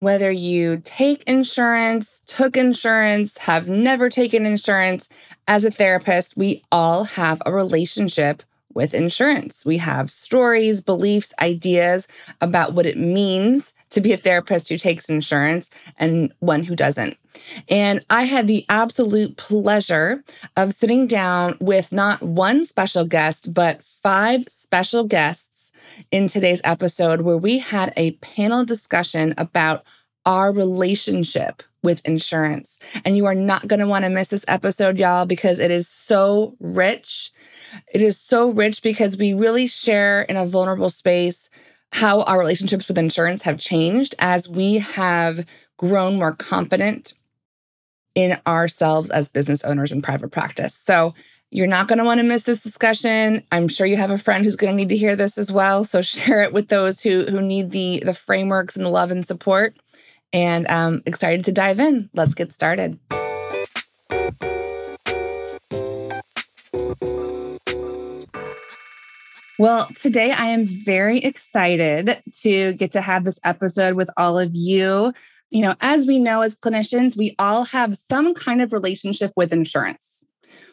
Whether you take insurance, took insurance, have never taken insurance, as a therapist, we all have a relationship with insurance. We have stories, beliefs, ideas about what it means to be a therapist who takes insurance and one who doesn't. And I had the absolute pleasure of sitting down with not one special guest, but five special guests in today's episode where we had a panel discussion about our relationship with insurance. And you are not going to want to miss this episode, y'all, because it is so rich. It is so rich because we really share in a vulnerable space how our relationships with insurance have changed as we have grown more confident in ourselves as business owners in private practice. So, you're not going to want to miss this discussion. I'm sure you have a friend who's going to need to hear this as well. So share it with those who who need the the frameworks and the love and support and um, excited to dive in. Let's get started. Well, today I am very excited to get to have this episode with all of you. You know, as we know as clinicians, we all have some kind of relationship with insurance.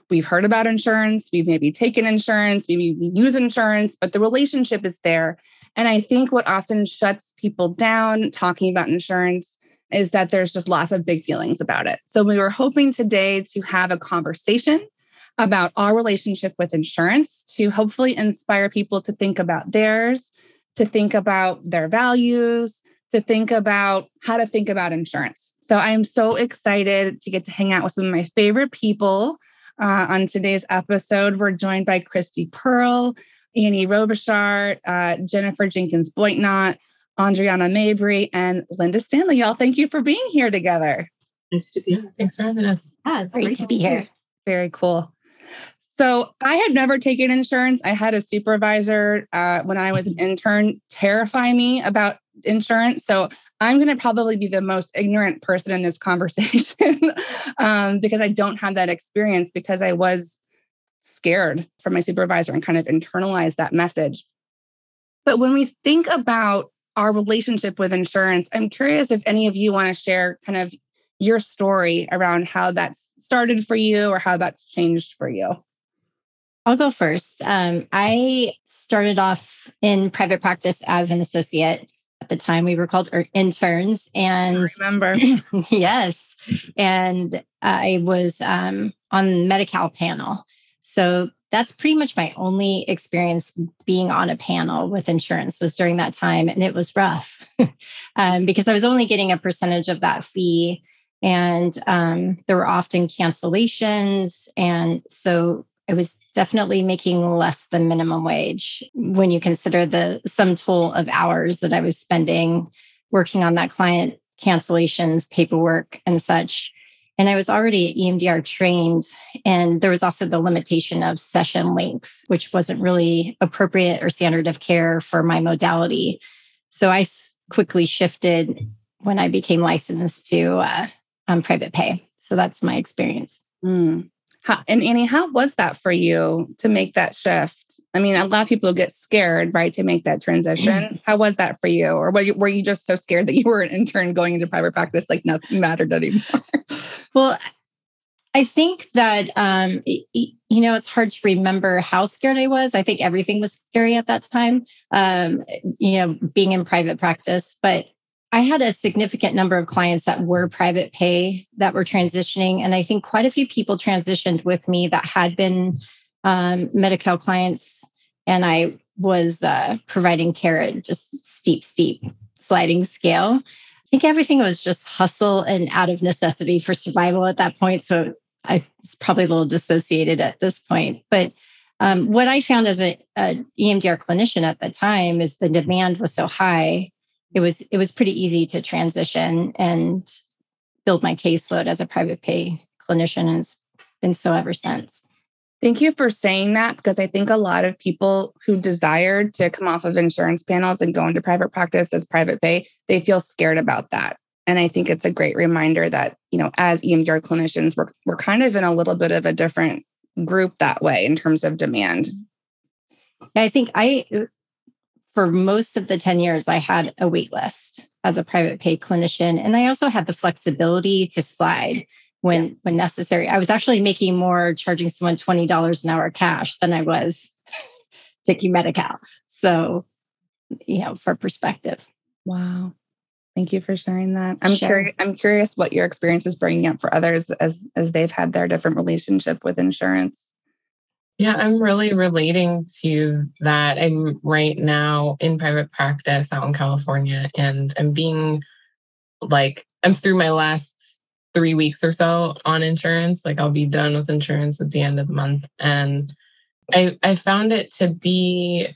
We've heard about insurance, we've maybe taken insurance, maybe we use insurance, but the relationship is there. And I think what often shuts people down talking about insurance is that there's just lots of big feelings about it. So we were hoping today to have a conversation about our relationship with insurance to hopefully inspire people to think about theirs, to think about their values, to think about how to think about insurance. So I'm so excited to get to hang out with some of my favorite people uh, on today's episode. We're joined by Christy Pearl, Annie Robichart, uh, Jennifer Jenkins Boitnott, Andriana Mabry, and Linda Stanley. Y'all, thank you for being here together. Nice to be here. Thanks for having us. Yeah, it's great, great to be here. Very cool. So I had never taken insurance. I had a supervisor uh, when I was an intern terrify me about insurance. So I'm going to probably be the most ignorant person in this conversation um, because I don't have that experience because I was scared from my supervisor and kind of internalized that message. But when we think about our relationship with insurance, I'm curious if any of you want to share kind of your story around how that started for you or how that's changed for you. I'll go first. Um, I started off in private practice as an associate. At the time, we were called er, interns, and I remember, yes, and I was um, on Medi-Cal panel. So that's pretty much my only experience being on a panel with insurance was during that time and it was rough um, because i was only getting a percentage of that fee. And um, there were often cancellations and so i was definitely making less than minimum wage when you consider the sum total of hours that i was spending working on that client cancellations paperwork and such and I was already EMDR trained. And there was also the limitation of session length, which wasn't really appropriate or standard of care for my modality. So I quickly shifted when I became licensed to uh, um, private pay. So that's my experience. Mm. How, and Annie, how was that for you to make that shift? I mean, a lot of people get scared, right, to make that transition. how was that for you? Or were you, were you just so scared that you were an intern going into private practice, like nothing mattered anymore? well, I think that, um, you know, it's hard to remember how scared I was. I think everything was scary at that time, um, you know, being in private practice. But I had a significant number of clients that were private pay that were transitioning. And I think quite a few people transitioned with me that had been um, Medi-Cal clients. And I was uh, providing care at just steep, steep sliding scale. I think everything was just hustle and out of necessity for survival at that point. So I was probably a little dissociated at this point. But um, what I found as a, a EMDR clinician at the time is the demand was so high it was it was pretty easy to transition and build my caseload as a private pay clinician and it's been so ever since. Thank you for saying that because I think a lot of people who desired to come off of insurance panels and go into private practice as private pay, they feel scared about that. And I think it's a great reminder that, you know, as EMDR clinicians, we're, we're kind of in a little bit of a different group that way in terms of demand. I think I for most of the 10 years, I had a wait list as a private pay clinician. And I also had the flexibility to slide when when necessary. I was actually making more charging someone $20 an hour cash than I was taking Medi-Cal. So, you know, for perspective. Wow. Thank you for sharing that. I'm Sure. curious. I'm curious what your experience is bringing up for others as as they've had their different relationship with insurance. Yeah, I'm really relating to that. I'm right now in private practice out in California, and I'm being like, I'm through my last three weeks or so on insurance. Like, I'll be done with insurance at the end of the month. And I, I found it to be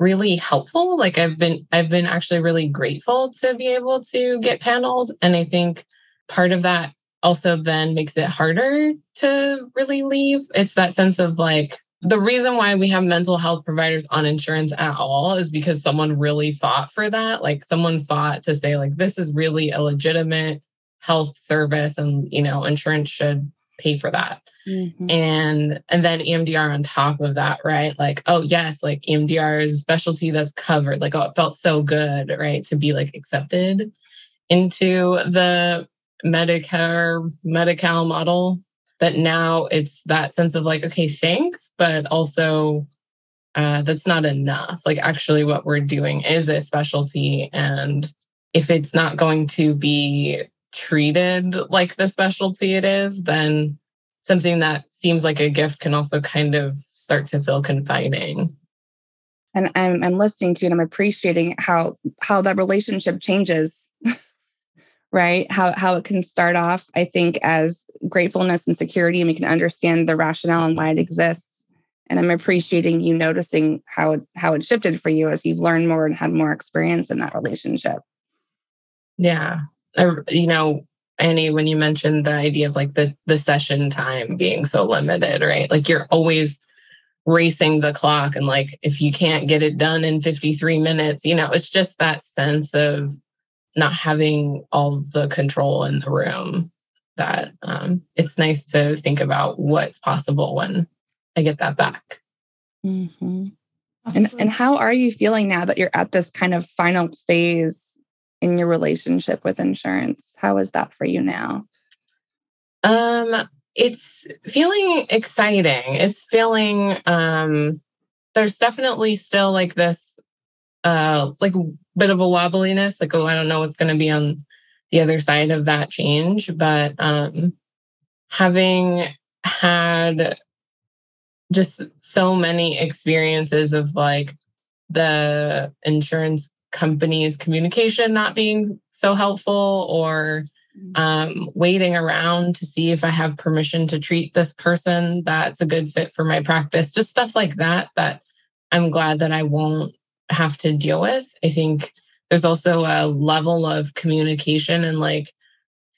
really helpful. Like I've been I've been actually really grateful to be able to get paneled. And I think part of that also then makes it harder to really leave. It's that sense of like the reason why we have mental health providers on insurance at all is because someone really fought for that. Like someone fought to say like this is really a legitimate health service and you know insurance should pay for that Mhm. and and then EMDR on top of that, right? Like, oh yes, like EMDR is a specialty that's covered. Like, oh, it felt so good, right, to be like accepted into the Medicare Medi-Cal model. That now it's that sense of like, okay, thanks, but also uh, that's not enough. Like, actually, what we're doing is a specialty, and if it's not going to be treated like the specialty it is, then something that seems like a gift can also kind of start to feel confining. And I'm I'm listening to and I'm appreciating how how that relationship changes. right? How how it can start off, I think, as gratefulness and security, and we can understand the rationale and why it exists. And I'm appreciating you noticing how it how it shifted for you as you've learned more and had more experience in that relationship. Yeah. I, you know, Annie, when you mentioned the idea of like the the session time being so limited, right? Like you're always racing the clock and like if you can't get it done in 53 minutes, you know, it's just that sense of not having all the control in the room that um, it's nice to think about what's possible when I get that back. Mhm. And and how are you feeling now that you're at this kind of final phase in your relationship with insurance? How is that for you now? Um, it's feeling exciting. It's feeling um there's definitely still like this uh like bit of a wobbliness, like oh, I don't know what's gonna be on the other side of that change. But um having had just so many experiences of like the insurance company's communication not being so helpful or um, waiting around to see if I have permission to treat this person that's a good fit for my practice, just stuff like that, that I'm glad that I won't have to deal with. I think there's also a level of communication and like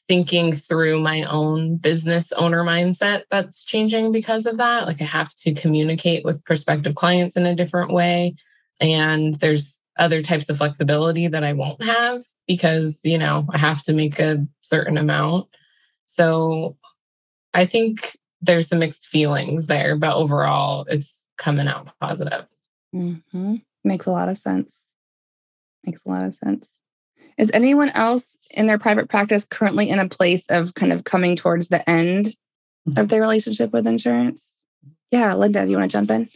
thinking through my own business owner mindset that's changing because of that. Like I have to communicate with prospective clients in a different way. And there's other types of flexibility that I won't have because, you know, I have to make a certain amount. So I think there's some mixed feelings there, but overall it's coming out positive. hmm Makes a lot of sense. Makes a lot of sense. Is anyone else in their private practice currently in a place of kind of coming towards the end of their relationship with insurance? Yeah, Linda, do you want to jump in?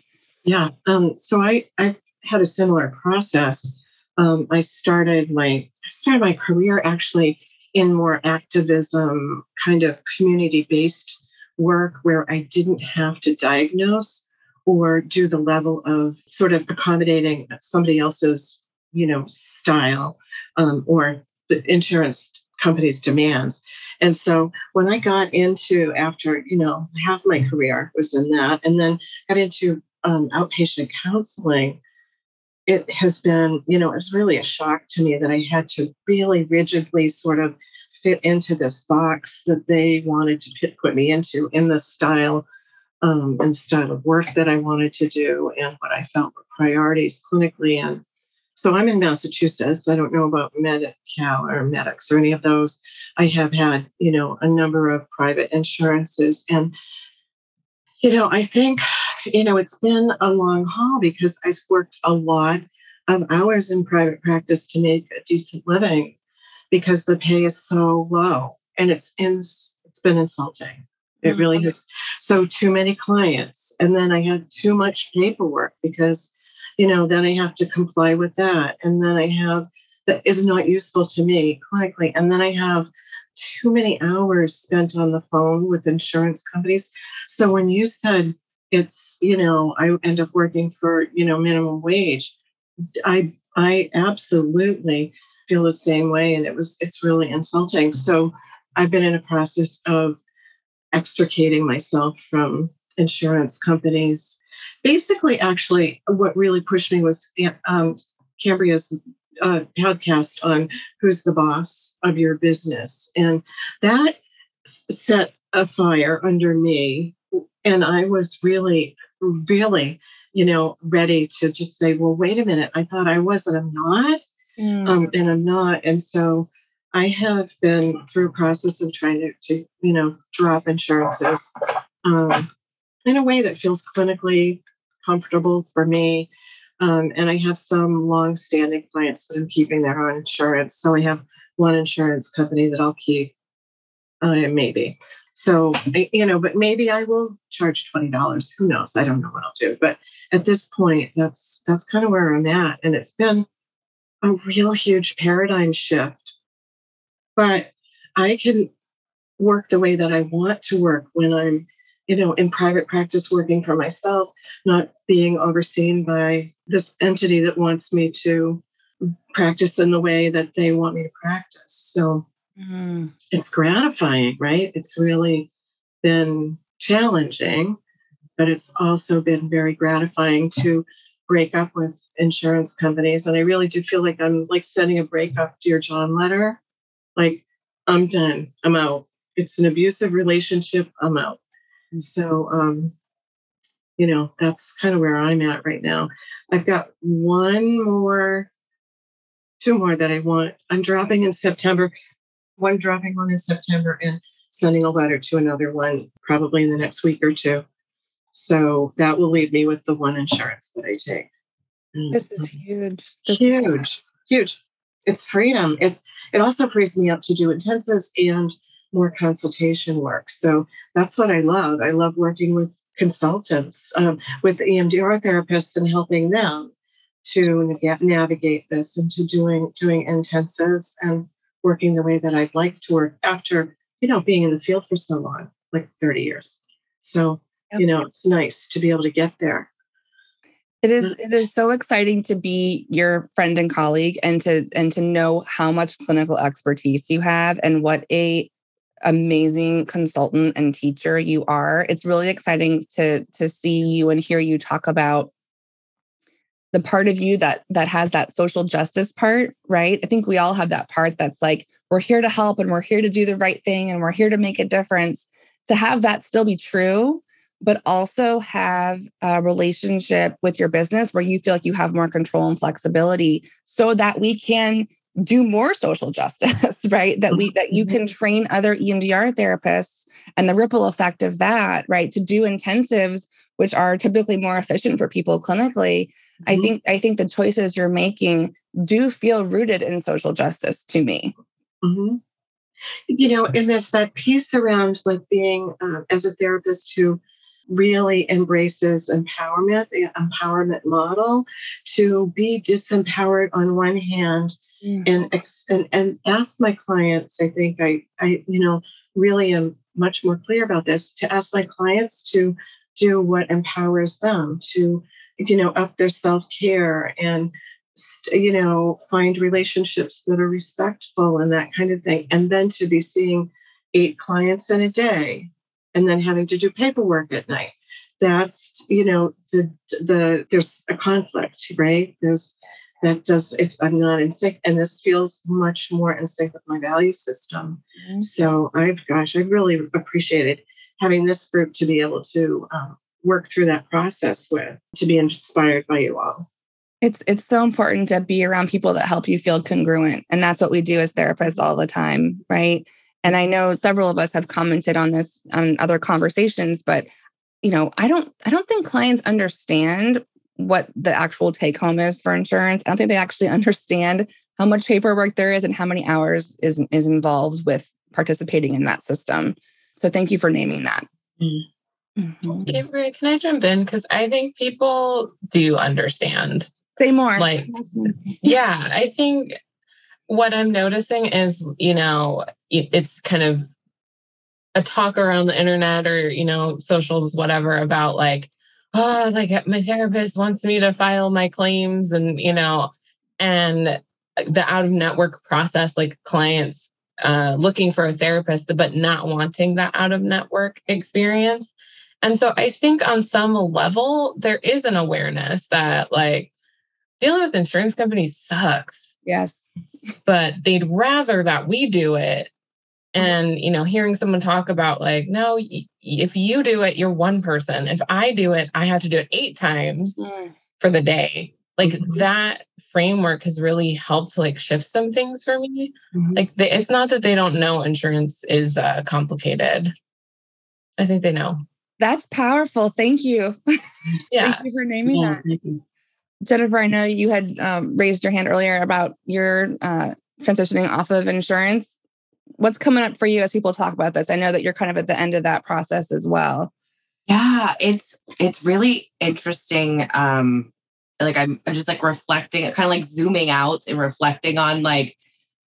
Yeah. Um, so I, I had a similar process. Um, I started my I started my career actually in more activism, kind of community based work where I didn't have to diagnose or do the level of sort of accommodating somebody else's, you know, style um, or the insurance company's demands. And so when I got into after, you know, half my career was in that, and then got into um, outpatient counseling, it has been, you know, it was really a shock to me that I had to really rigidly sort of fit into this box that they wanted to put, put me into in the style um, and style of work that I wanted to do and what I felt were priorities clinically. And so I'm in Massachusetts. I don't know about Medi-Cal or Medics or any of those. I have had, you know, a number of private insurances and you know, I think, you know, it's been a long haul because I've worked a lot of hours in private practice to make a decent living because the pay is so low and it's in, it's been insulting. It really has. So too many clients. And then I had too much paperwork because, you know, then I have to comply with that. And then I have that is not useful to me clinically. And then I have too many hours spent on the phone with insurance companies. So when you said it's, you know, I end up working for, you know, minimum wage, I I absolutely feel the same way. And it was it's really insulting. So I've been in a process of extricating myself from insurance companies. Basically, actually, what really pushed me was um, Cambria's uh, podcast on who's the boss of your business. And that set a fire under me. And I was really, really, you know, ready to just say, well, wait a minute. I thought I was, and I'm not. Mm. Um, and I'm not. And so I have been through a process of trying to, to you know, drop insurances um, in a way that feels clinically comfortable for me. Um, and I have some long-standing clients that I'm keeping their own insurance. So I have one insurance company that I'll keep, uh, maybe. So you know, but maybe I will charge twenty dollars. Who knows? I don't know what I'll do. But at this point, that's that's kind of where I'm at, and it's been a real huge paradigm shift but I can work the way that I want to work when I'm, you know, in private practice working for myself, not being overseen by this entity that wants me to practice in the way that they want me to practice. So mm. it's gratifying, right? It's really been challenging, but it's also been very gratifying to break up with insurance companies. And I really do feel like I'm like sending a breakup Dear John letter like, I'm done. I'm out. It's an abusive relationship. I'm out. And so, um, you know, that's kind of where I'm at right now. I've got one more, two more that I want. I'm dropping in September, one dropping one in September and sending a letter to another one probably in the next week or two. So that will leave me with the one insurance that I take. This is huge. This huge, is- huge it's freedom. It's it also frees me up to do intensives and more consultation work. So that's what I love. I love working with consultants, um, with EMDR therapists, and helping them to navigate this into doing doing intensives and working the way that I'd like to work after you know being in the field for so long, like 30 years. So you know it's nice to be able to get there. It is mm. it is so exciting to be your friend and colleague and to and to know how much clinical expertise you have and what a amazing consultant and teacher you are. It's really exciting to to see you and hear you talk about the part of you that that has that social justice part, right? I think we all have that part that's like we're here to help and we're here to do the right thing and we're here to make a difference. To have that still be true but also have a relationship with your business where you feel like you have more control and flexibility so that we can do more social justice right that we that you can mm-hmm. train other emdr therapists and the ripple effect of that right to do intensives which are typically more efficient for people clinically mm-hmm. i think i think the choices you're making do feel rooted in social justice to me mm-hmm. you know and there's that piece around like being uh, as a therapist who really embraces empowerment, the empowerment model, to be disempowered on one hand and, and and ask my clients. I think I I you know really am much more clear about this. To ask my clients to do what empowers them to you know up their self care and you know find relationships that are respectful and that kind of thing and then to be seeing eight clients in a day and then having to do paperwork at night. That's you know the the there's a conflict right? There's that does it i'm not in sync and this feels much more in sync with my value system. Mm-hmm. so i've gosh i really appreciated having this group to be able to um, work through that process with to be inspired by you all. It's it's so important to be around people that help you feel congruent and that's what we do as therapists all the time right and I know several of us have commented on this on other conversations, but you know, I don't I don't think clients understand what the actual take home is for insurance. I don't think they actually understand how much paperwork there is and how many hours is is involved with participating in that system. So thank you for naming that. Mm-hmm. Okay, Maria, can I jump in? Because I think people do understand. Say more. Like, yeah, I think what I'm noticing is, you know, it's kind of a talk around the internet or, you know, socials, whatever, about like, oh, like my therapist wants me to file my claims and, you know, and the out of network process, like clients uh, looking for a therapist, but not wanting that out of network experience. And so I think on some level, there is an awareness that like dealing with insurance companies sucks. Yes. But they'd rather that we do it. And, you know, hearing someone talk about like, no, if you do it, you're one person. If I do it, I have to do it eight times mm. for the day. Like mm-hmm. that framework has really helped like shift some things for me. Mm-hmm. Like they, it's not that they don't know insurance is uh, complicated. I think they know. That's powerful. Thank you. Yeah. Thank you for naming yeah, that. Jennifer, I know you had um, raised your hand earlier about your uh, transitioning off of insurance. What's coming up for you as people talk about this? I know that you're kind of at the end of that process as well. Yeah, it's it's really interesting. Um, like I'm, I'm just like reflecting, kind of like zooming out and reflecting on like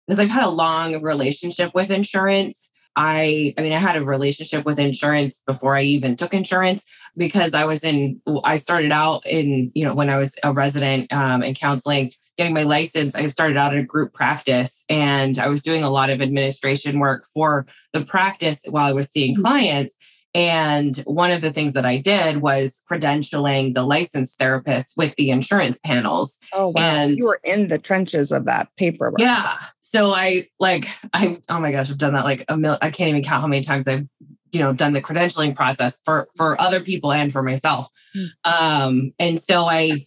because I've had a long relationship with insurance. I I mean I had a relationship with insurance before I even took insurance because I was in I started out in you know when I was a resident um, in counseling getting my license I started out in a group practice and I was doing a lot of administration work for the practice while I was seeing mm-hmm. clients and one of the things that I did was credentialing the licensed therapist with the insurance panels. Oh wow. And you were in the trenches of that paperwork. Yeah. So I like I oh my gosh, I've done that like a mil I can't even count how many times I've you know done the credentialing process for for other people and for myself. Mm. Um and so I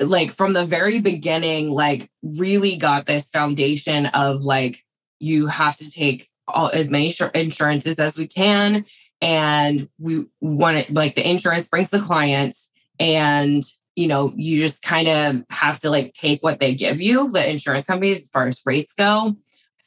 like from the very beginning like really got this foundation of like you have to take all as many insurances as we can and we want it like the insurance brings the clients and you know you just kind of have to like take what they give you the insurance companies as far as rates go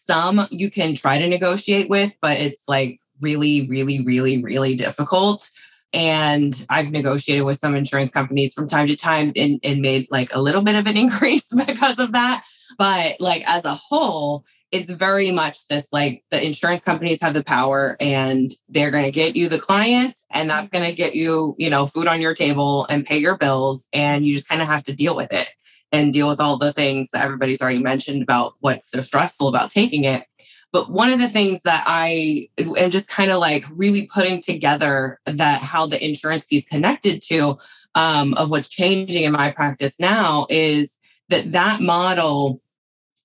some you can try to negotiate with but it's like really really really really difficult. And i've negotiated with some insurance companies from time to time and, and made like a little bit of an increase because of that. But like as a whole it's very much this like the insurance companies have the power and they're going to get you the clients and that's going to get you you know food on your table and pay your bills. And you just kind of have to deal with it and deal with all the things that everybody's already mentioned about what's so stressful about taking it but one of the things that i am just kind of like really putting together that how the insurance piece connected to um, of what's changing in my practice now is that that model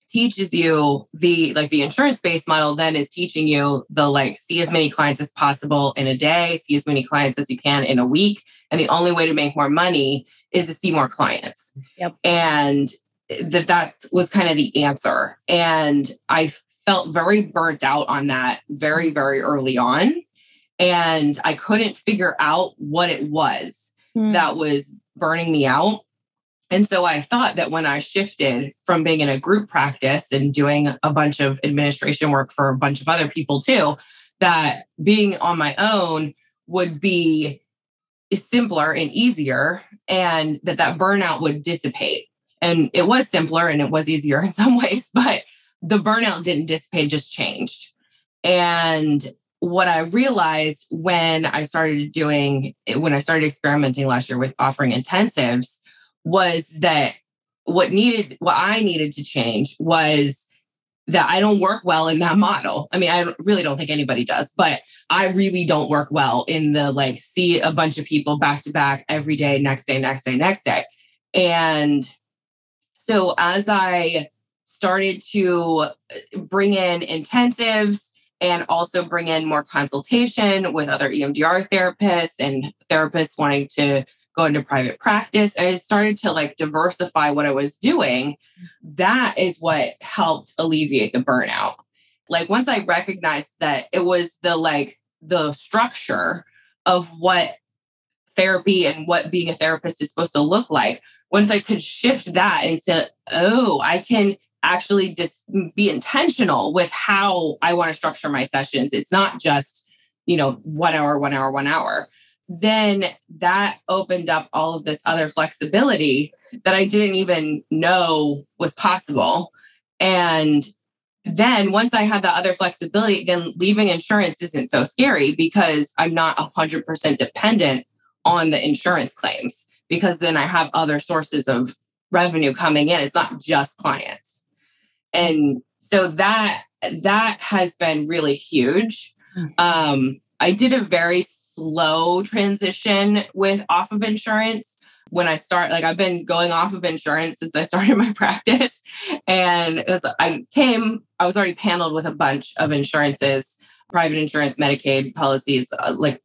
teaches you the like the insurance based model then is teaching you the like see as many clients as possible in a day see as many clients as you can in a week and the only way to make more money is to see more clients yep. and that that was kind of the answer and i felt very burnt out on that very very early on and i couldn't figure out what it was mm. that was burning me out and so I thought that when I shifted from being in a group practice and doing a bunch of administration work for a bunch of other people too, that being on my own would be simpler and easier and that that burnout would dissipate. And it was simpler and it was easier in some ways, but the burnout didn't dissipate, just changed. And what I realized when I started doing, when I started experimenting last year with offering intensives, was that what needed, what I needed to change was that I don't work well in that model. I mean, I really don't think anybody does, but I really don't work well in the like see a bunch of people back to back every day, next day, next day, next day. And so as I started to uh, bring in intensives and also bring in more consultation with other EMDR therapists and therapists wanting to go into private practice I started to like diversify what I was doing, that is what helped alleviate the burnout. Like once I recognized that it was the like the structure of what therapy and what being a therapist is supposed to look like. Once I could shift that and say, oh, I can actually just be intentional with how I want to structure my sessions. It's not just, you know, one hour, one hour, one hour. Then that opened up all of this other flexibility that I didn't even know was possible. And then once I had that other flexibility, then leaving insurance isn't so scary because I'm not 100% dependent on the insurance claims because then I have other sources of revenue coming in. It's not just clients. And so that that has been really huge. Hmm. Um, I did a very slow transition with off of insurance when I start, like I've been going off of insurance since I started my practice. And it was, I came, I was already paneled with a bunch of insurances, private insurance, Medicaid policies, uh, like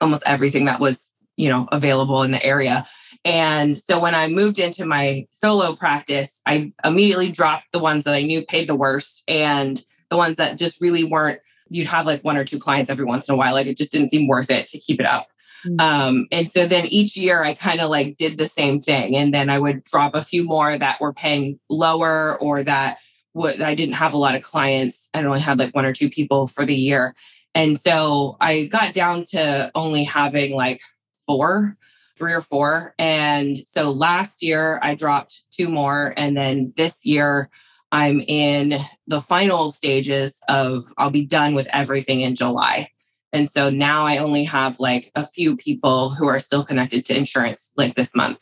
almost everything that was, you know, available in the area. And so when I moved into my solo practice, I immediately dropped the ones that I knew paid the worst and the ones that just really weren't, you'd have like one or two clients every once in a while. Like it just didn't seem worth it to keep it up. Mm. Um, and so then each year I kind of like did the same thing. And then I would drop a few more that were paying lower or that would I didn't have a lot of clients. I only had like one or two people for the year. And so I got down to only having like four, three or four. And so last year I dropped two more. And then this year I'm in the final stages of I'll be done with everything in July. And so now I only have like a few people who are still connected to insurance like this month.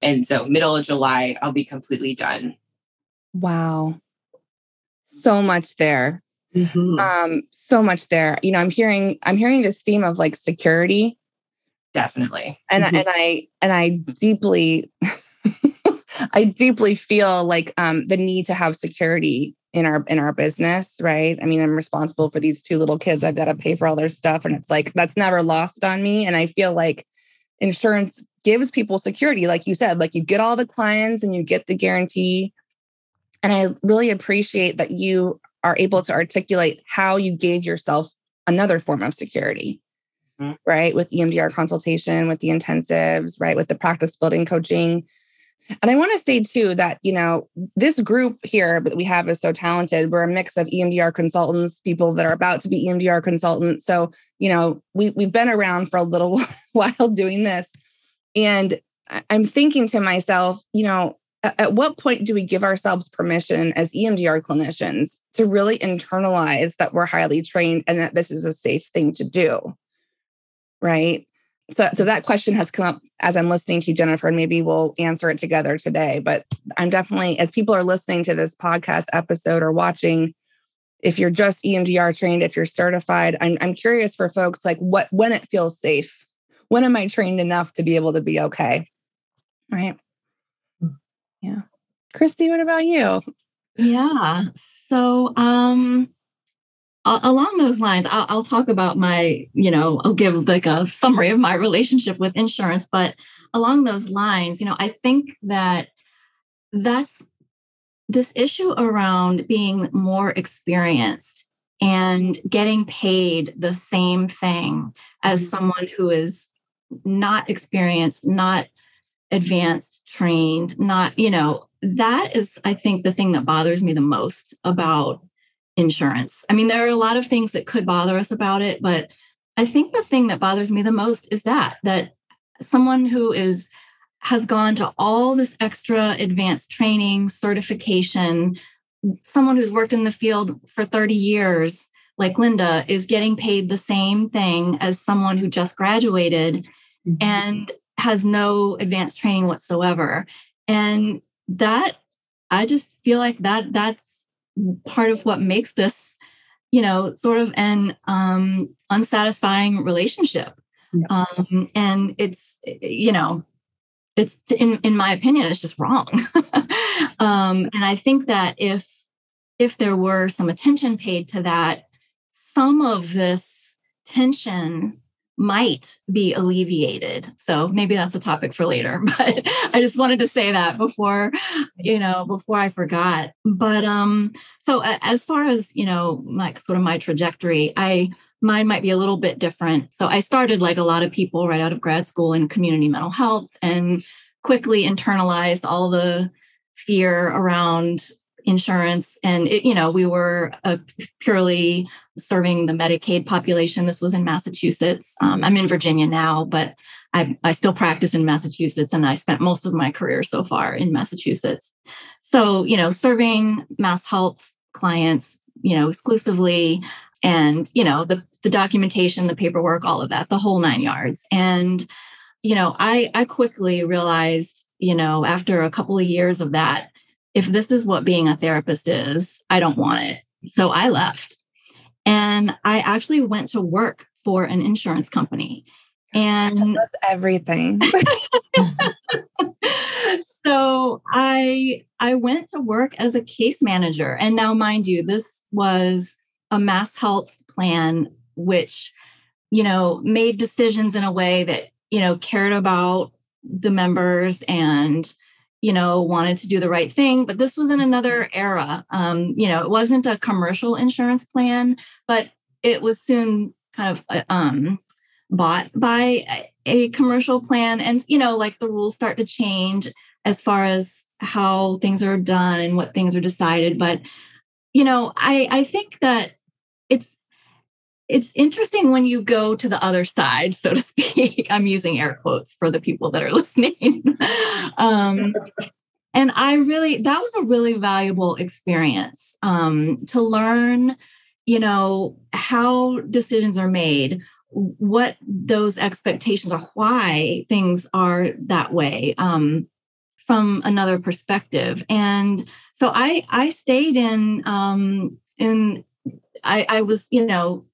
And so middle of July, I'll be completely done. Wow. So much there. Mm-hmm. Um, so much there. You know, I'm hearing I'm hearing this theme of like security. Definitely. And mm-hmm. and I and I deeply I deeply feel like um the need to have security in our in our business right? I mean i'm responsible for these two little kids. I've got to pay for all their stuff and it's like that's never lost on me. And i feel like insurance gives people security like you said like you get all the clients and you get the guarantee. And i really appreciate that you are able to articulate how you gave yourself another form of security mm-hmm. right with emdr consultation with the intensives right with the practice building coaching and I want to say too that, you know, this group here that we have is so talented. We're a mix of EMDR consultants, people that are about to be EMDR consultants. So, you know, we, we've been around for a little while doing this. And I'm thinking to myself, you know, at, at what point do we give ourselves permission as EMDR clinicians to really internalize that we're highly trained and that this is a safe thing to do? Right so, so that question has come up as I'm listening to you, Jennifer, and maybe we'll answer it together today. But I'm definitely, as people are listening to this podcast episode or watching, if you're just EMDR trained, if you're certified, I'm, I'm curious for folks like what when it feels safe. When am I trained enough to be able to be okay? Right. Yeah. Christy, what about you? Yeah. So um along those lines I'll, I'll, talk about my you know i'll give like a summary of my relationship with insurance but along those lines you know i think that that's this issue around being more experienced and getting paid the same thing as mm-hmm. someone who is not experienced not advanced trained not you know that is i think the thing that bothers me the most about insurance. I mean, there are a lot of things that could bother us about it, but I think the thing that bothers me the most is that that someone who is has gone to all this extra advanced training, certification, someone who's worked in the field for 30 years like Linda is getting paid the same thing as someone who just graduated mm-hmm. and has no advanced training whatsoever. And that I just feel like that that's part of what makes this, you know, sort of an um, unsatisfying relationship. Yeah. Um, and it's, you know, it's in in my opinion, it's just wrong. um, and I think that if if there were some attention paid to that, some of this tension might be alleviated. So maybe that's a topic for later, but I just wanted to say that before, you know, before I forgot. But um so as far as, you know, like sort of my trajectory, I mine might be a little bit different. So I started like a lot of people right out of grad school in community mental health and quickly internalized all the fear around insurance and it, you know we were uh, purely serving the medicaid population. This was in massachusetts. Um, i'm in virginia now but I, I still practice in massachusetts and i spent most of my career so far in massachusetts. So you know serving MassHealth clients you know exclusively and you know the the documentation the paperwork all of that the whole nine yards. And you know i i quickly realized you know after a couple of years of that if this is what being a therapist is i don't want it. So i left. And i actually went to work for an insurance company. And that's everything. So i i went to work as a case manager. And now mind you this was a MassHealth plan which you know made decisions in a way that you know cared about the members and you know wanted to do the right thing but this was in another era. Um you know it wasn't a commercial insurance plan but it was soon kind of uh, um bought by a commercial plan. And you know like the rules start to change as far as how things are done and what things are decided. But you know i i think that it's it's interesting when you go to the other side so to speak i'm using air quotes for the people that are listening um and i really that was a really valuable experience um to learn you know how decisions are made what those expectations are, why things are that way um, from another perspective. And so I I stayed in um, in I, I was you know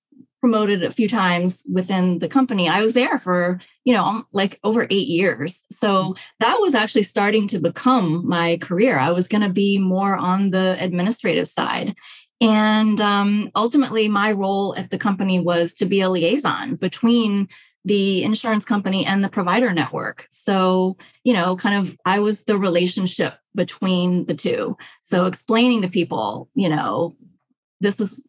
promoted a few times within the company. I was there for, you know, like over eight years. So that was actually starting to become my career. I was going to be more on the administrative side. And um, ultimately, my role at the company was to be a liaison between the insurance company and the provider network. So, you know, kind of, I was the relationship between the two. So, explaining to people, you know, this is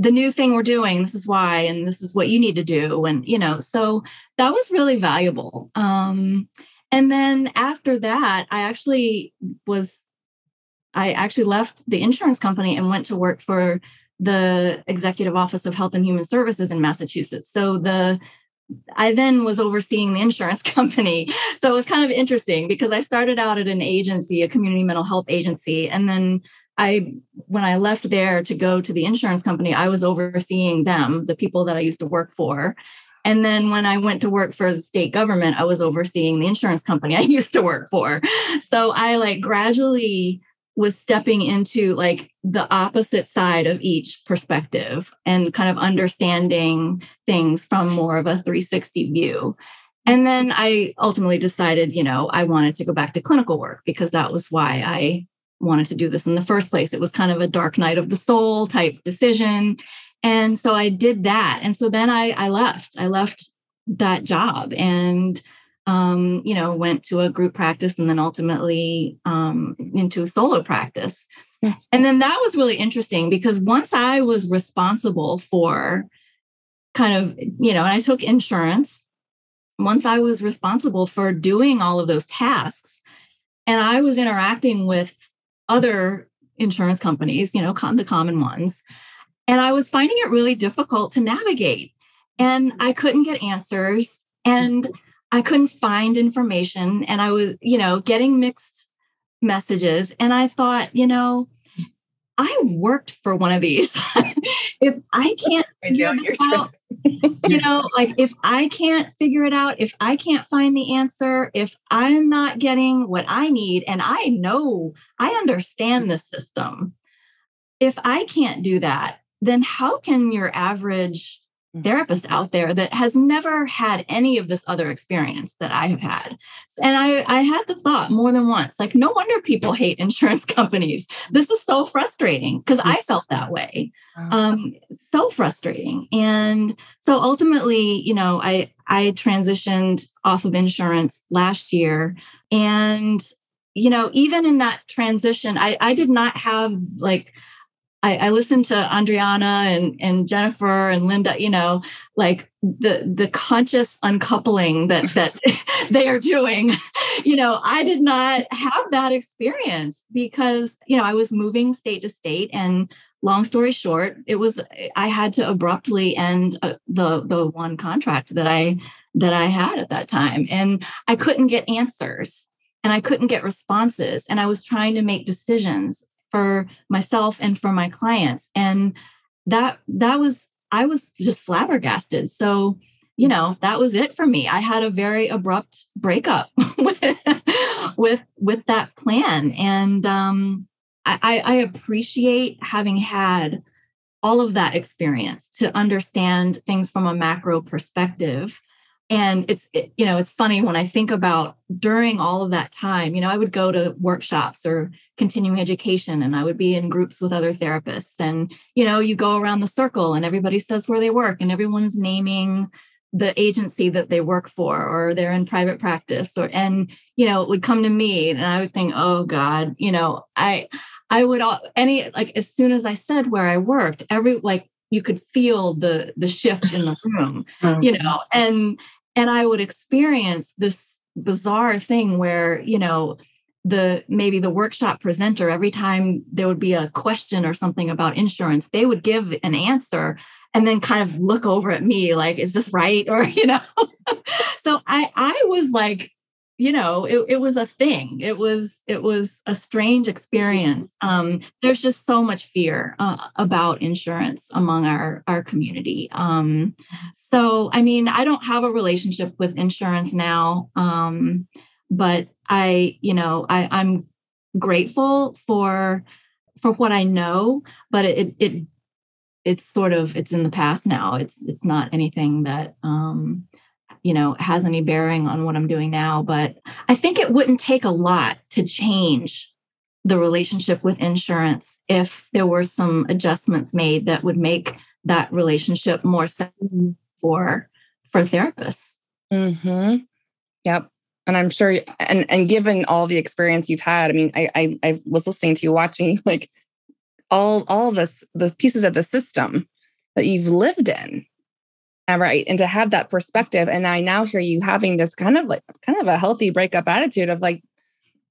the new thing we're doing, this is why, and this is what you need to do. And, you know, so that was really valuable. Um, and then after that, I actually was I actually left the insurance company and went to work for the Executive Office of Health and Human Services in Massachusetts. So the I then was overseeing the insurance company. So it was kind of interesting because I started out at an agency, a community mental health agency, and then I when I left there to go to the insurance company, I was overseeing them, the people that I used to work for. And then when I went to work for the state government, I was overseeing the insurance company I used to work for. So I like gradually was stepping into like the opposite side of each perspective and kind of understanding things from more of a 360 view. And then I ultimately decided, you know, I wanted to go back to clinical work because that was why I wanted to do this in the first place. It was kind of a dark night of the soul type decision. And so I did that. And so then I, I left. I left that job and um, you know, went to a group practice and then ultimately um, into a solo practice. Hmm. And then that was really interesting because once I was responsible for kind of, you know, and I took insurance, once I was responsible for doing all of those tasks, and I was interacting with other insurance companies, you know, the common ones, and I was finding it really difficult to navigate. And I couldn't get answers. And I couldn't find information and I was, you know, getting mixed messages. And I thought, you know, I worked for one of these. if I can't figure this out, you know, like if I can't figure it out, if I can't find the answer, if I'm not getting what I need, and I know I understand the system, if I can't do that, then how can your average. Therapist out there that has never had any of this other experience that I have had. And I, I had the thought more than once like, no wonder people hate insurance companies. This is so frustrating because I felt that way. Uh-huh. Um, so frustrating. And so ultimately, you know, I, I transitioned off of insurance last year. And, you know, even in that transition, I, I did not have like, I, I listened to Andriana and, and Jennifer and Linda, you know, like the the conscious uncoupling that that they are doing. You know, I did not have that experience because, you know, I was moving state to state and long story short, it was I had to abruptly end uh, the the one contract that I that I had at that time and I couldn't get answers and I couldn't get responses and I was trying to make decisions for myself and for my clients. And that that was i was just flabbergasted. So you know that was it for me. I had a very abrupt breakup with with with that plan. And um i i appreciate having had all of that experience to understand things from a macro perspective and it's it, you know it's funny when i think about during all of that time you know i would go to workshops or continuing education and i would be in groups with other therapists. And you know you go around the circle and everybody says where they work and everyone's naming the agency that they work for or they're in private practice or and you know it would come to me and i would think oh god you know i i would all any like as soon as i said where i worked every like you could feel the the shift in the room you know? And and i would experience this bizarre thing where you know the maybe the workshop presenter every time there would be a question or something about insurance they would give an answer and then kind of look over at me like is this right? or you know? So i i was like you know it, it was a thing. It was it was a strange experience. Um, there's just so much fear uh, about insurance among our our community. Um, so i mean i don't have a relationship with insurance now um, but i you know I, i'm grateful for for what i know but it it it's sort of it's in the past now. It's it's not anything that um you know has any bearing on what i'm doing now but i think it wouldn't take a lot to change the relationship with insurance if there were some adjustments made that would make that relationship more sensible for for therapists hmm Yep. And I'm sure, and and given all the experience you've had, I mean, I I, I was listening to you, watching like all all of this, the pieces of the system that you've lived in, uh, right? And to have that perspective, and I now hear you having this kind of like kind of a healthy breakup attitude of like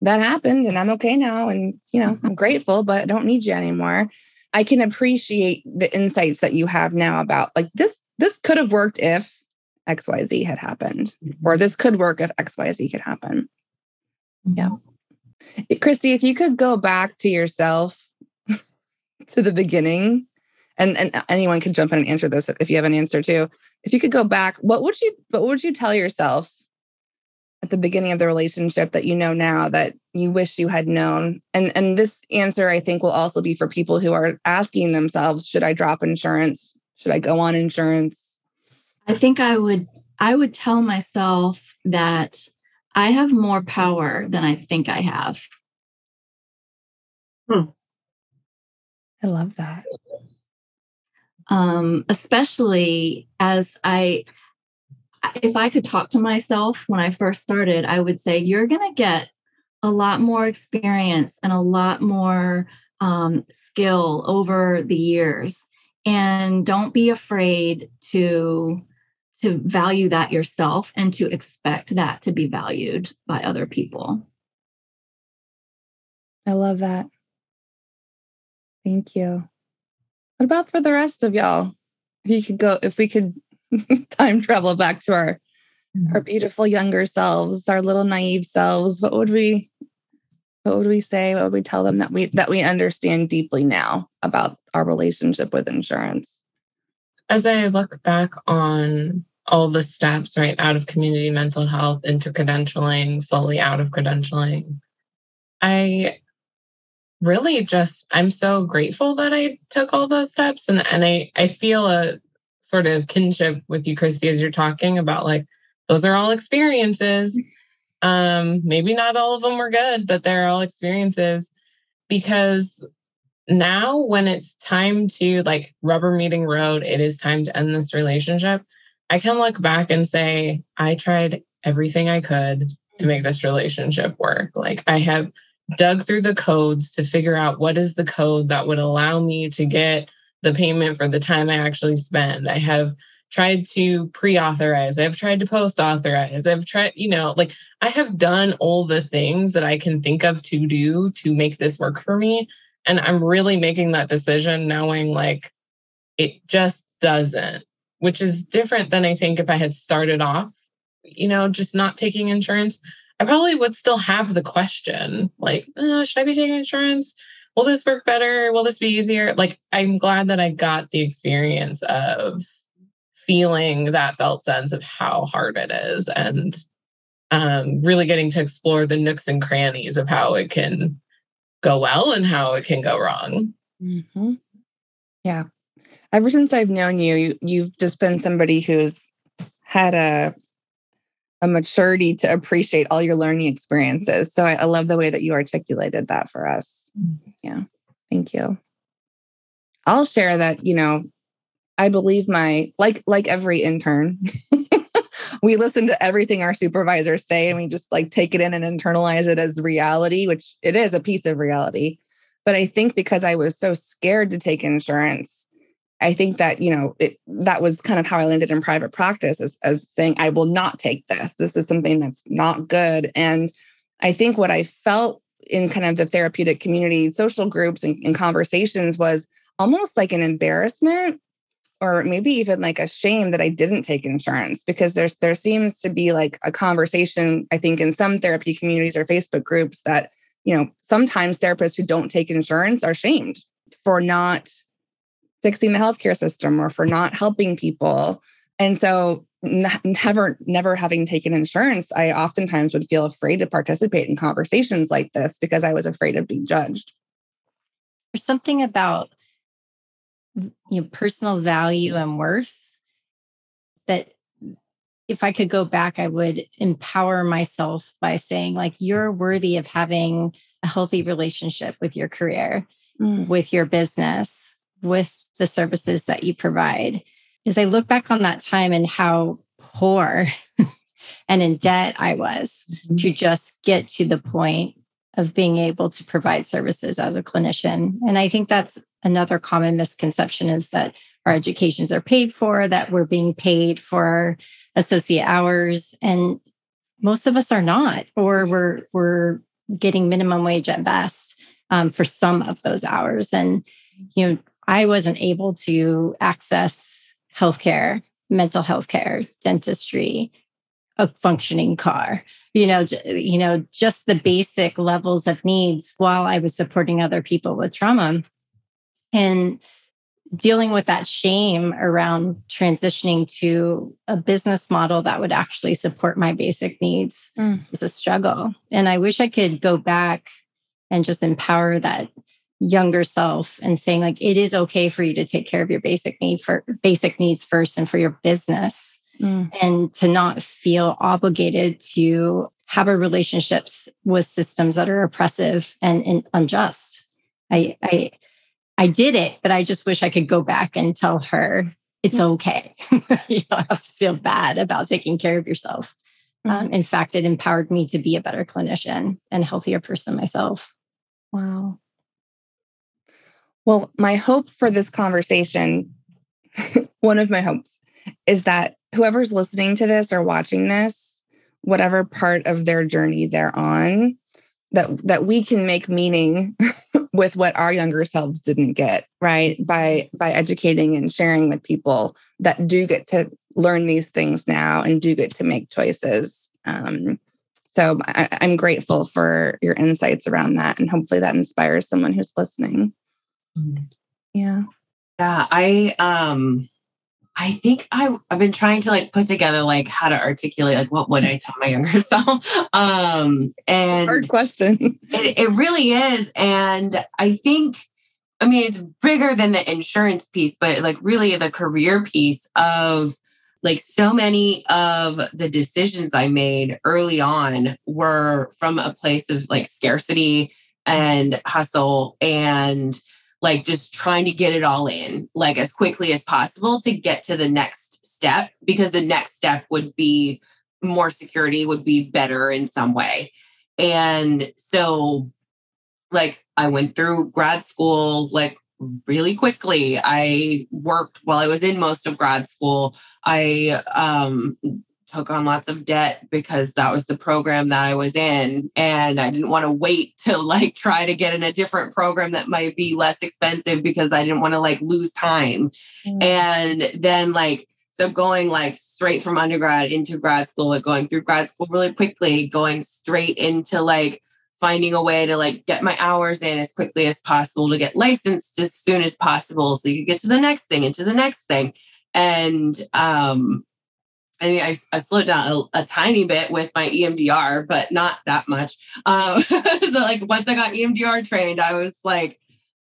that happened, and I'm okay now, and you know I'm mm-hmm. grateful, but I don't need you anymore. I can appreciate the insights that you have now about like this. This could have worked if XYZ had happened, or mm-hmm. this could work if XYZ could happen. Yeah. Mm-hmm. Christy, if you could go back to yourself to the beginning, and, and anyone can jump in and answer this if you have an answer too. If you could go back, what would you what would you tell yourself at the beginning of the relationship that you know now that you wish you had known? And and this answer I think will also be for people who are asking themselves, should I drop insurance? Should I go on insurance? I think I would I would tell myself that I have more power than I think I have. Hmm. I love that. Um, especially as I if I could talk to myself when I first started, I would say you're going to get a lot more experience and a lot more um, skill over the years. And don't be afraid to to value that yourself and to expect that to be valued by other people. I love that. Thank you. What about for the rest of y'all? If you could go, if we could time travel back to our mm-hmm. our beautiful younger selves, our little naive selves, what would we what would we say? What would we tell them that we that we understand deeply now about our relationship with insurance? As I look back on all the steps right out of community mental health into credentialing, slowly out of credentialing. I really just I'm so grateful that I took all those steps and and I I feel a sort of kinship with you Christy as you're talking about like those are all experiences. Um maybe not all of them were good, but they're all experiences because now when it's time to like rubber meeting road, it is time to end this relationship. I can look back and say, I tried everything I could to make this relationship work. Like, I have dug through the codes to figure out what is the code that would allow me to get the payment for the time I actually spend. I have tried to pre-authorize i've tried to post-authorize i've tried you know like i have done all the things that i can think of to do to make this work for me and i'm really making that decision knowing like it just doesn't which is different than i think if i had started off you know just not taking insurance i probably would still have the question like oh, should i be taking insurance will this work better will this be easier like i'm glad that i got the experience of feeling that felt sense of how hard it is and um, really getting to explore the nooks and crannies of how it can go well and how it can go wrong. Mm-hmm. Yeah. Ever since I've known you, you, you've just been somebody who's had a a maturity to appreciate all your learning experiences. So I, I love the way that you articulated that for us. Mm. Yeah. Thank you. I'll share that, you know, I believe my like like every intern. we listen to everything our supervisors say and we just like take it in and internalize it as reality, which it is a piece of reality. But I think because I was so scared to take insurance, I think that, you know, it, that was kind of how I landed in private practice as, as saying, I will not take this. This is something that's not good. And I think what I felt in kind of the therapeutic community, social groups and, and conversations was almost like an embarrassment or maybe even like a shame that I didn't take insurance because there's there seems to be like a conversation I think in some therapy communities or Facebook groups that you know sometimes therapists who don't take insurance are shamed for not fixing the healthcare system or for not helping people. And so never never having taken insurance I oftentimes would feel afraid to participate in conversations like this because I was afraid of being judged. There's something about you know personal value and worth that if I could go back, I would empower myself by saying, like, you're worthy of having a healthy relationship with your career, mm. with your business, with the services that you provide. As I look back on that time and how poor and in debt I was mm-hmm. to just get to the point of being able to provide services as a clinician. And I think that's another common misconception is that our educations are paid for, that we're being paid for associate hours. And most of us are not, or we're we're getting minimum wage at best um, for some of those hours. And you know, I wasn't able to access healthcare, mental health care, dentistry, a functioning car you know you know just the basic levels of needs while i was supporting other people with trauma and dealing with that shame around transitioning to a business model that would actually support my basic needs mm. is a struggle and i wish i could go back and just empower that younger self and saying like it is okay for you to take care of your basic need for basic needs first and for your business mm. and to not feel obligated to have a relationships with systems that are oppressive and, and unjust. I, I I did it, but I just wish I could go back and tell her it's mm. okay. you don't have to feel bad about taking care of yourself. Um, mm-hmm. Um, in fact, it empowered me to be a better clinician and healthier person myself. Wow. Well, my hope for this conversation, one of my hopes, is that whoever's listening to this or watching this, whatever part of their journey they're on, that that we can make meaning with what our younger selves didn't get, right? By by educating and sharing with people that do get to learn these things now and do get to make choices. Um, so I, I'm grateful for your insights around that, and hopefully that inspires someone who's listening. Mm-hmm. Yeah. Yeah, I um I think I I've been trying to like put together like how to articulate like what would I tell my younger self. Um and hard question. It, it really is. And I think I mean it's bigger than the insurance piece, but like really the career piece of like so many of the decisions I made early on were from a place of like scarcity and hustle and like just trying to get it all in like as quickly as possible to get to the next step because the next step would be more security would be better in some way and so like I went through grad school like really quickly. I worked while I was in most of grad school. I um, took on lots of debt because that was the program that I was in. And I didn't want to wait to like try to get in a different program that might be less expensive because I didn't want to like lose time. Mm. And then like, so going like straight from undergrad into grad school, like going through grad school really quickly, going straight into like finding a way to like get my hours in as quickly as possible to get licensed as soon as possible so you get to the next thing and to the next thing and um I mean, I, I slowed down a, a, tiny bit with my EMDR, but not that much. Um, so, like, once I got EMDR trained, I was like,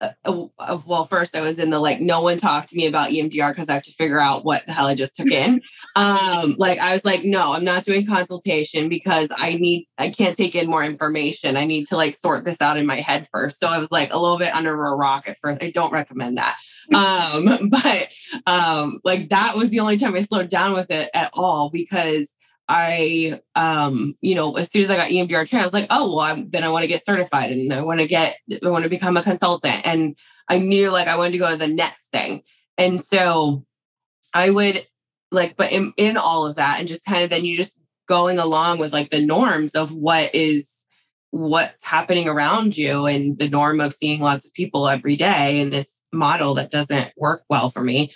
uh, uh, well, first I was in the like, no one talked to me about EMDR because I have to figure out what the hell I just took in. um, like I was like, no, I'm not doing consultation because I need, I can't take in more information. I need to like sort this out in my head first. So I was like a little bit under a rock at first. I don't recommend that. Um, but um, like that was the only time I slowed down with it at all because I, um, you know, as soon as I got EMDR trained, I was like, oh, well, I'm, then I want to get certified and I want to get, I want to become a consultant. And I knew like I wanted to go to the next thing. And so I would like, but in, in all of that, and just kind of then you just going along with like the norms of what is what's happening around you and the norm of seeing lots of people every day and this model that doesn't work well for me.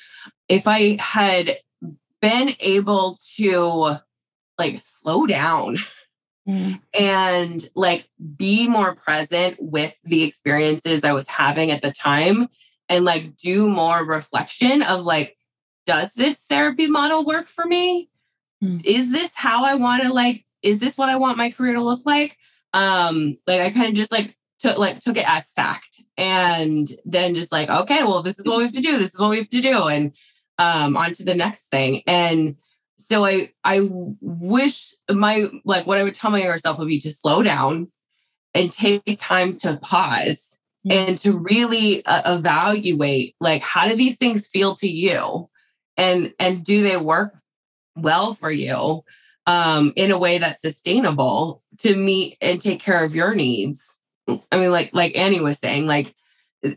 If I had been able to like slow down mm. and like be more present with the experiences I was having at the time and like do more reflection of like, does this therapy model work for me? Mm. Is this how I want to like, is this what I want my career to look like? Um, like I kind of just like took like took it as fact and then just like, okay, well, this is what we have to do. This is what we have to do. And um on to the next thing. And so I I wish my like what I would tell my younger self would be to slow down and take time to pause mm-hmm. and to really uh, evaluate like how do these things feel to you and and do they work well for you um in a way that's sustainable to meet and take care of your needs i mean like like annie was saying like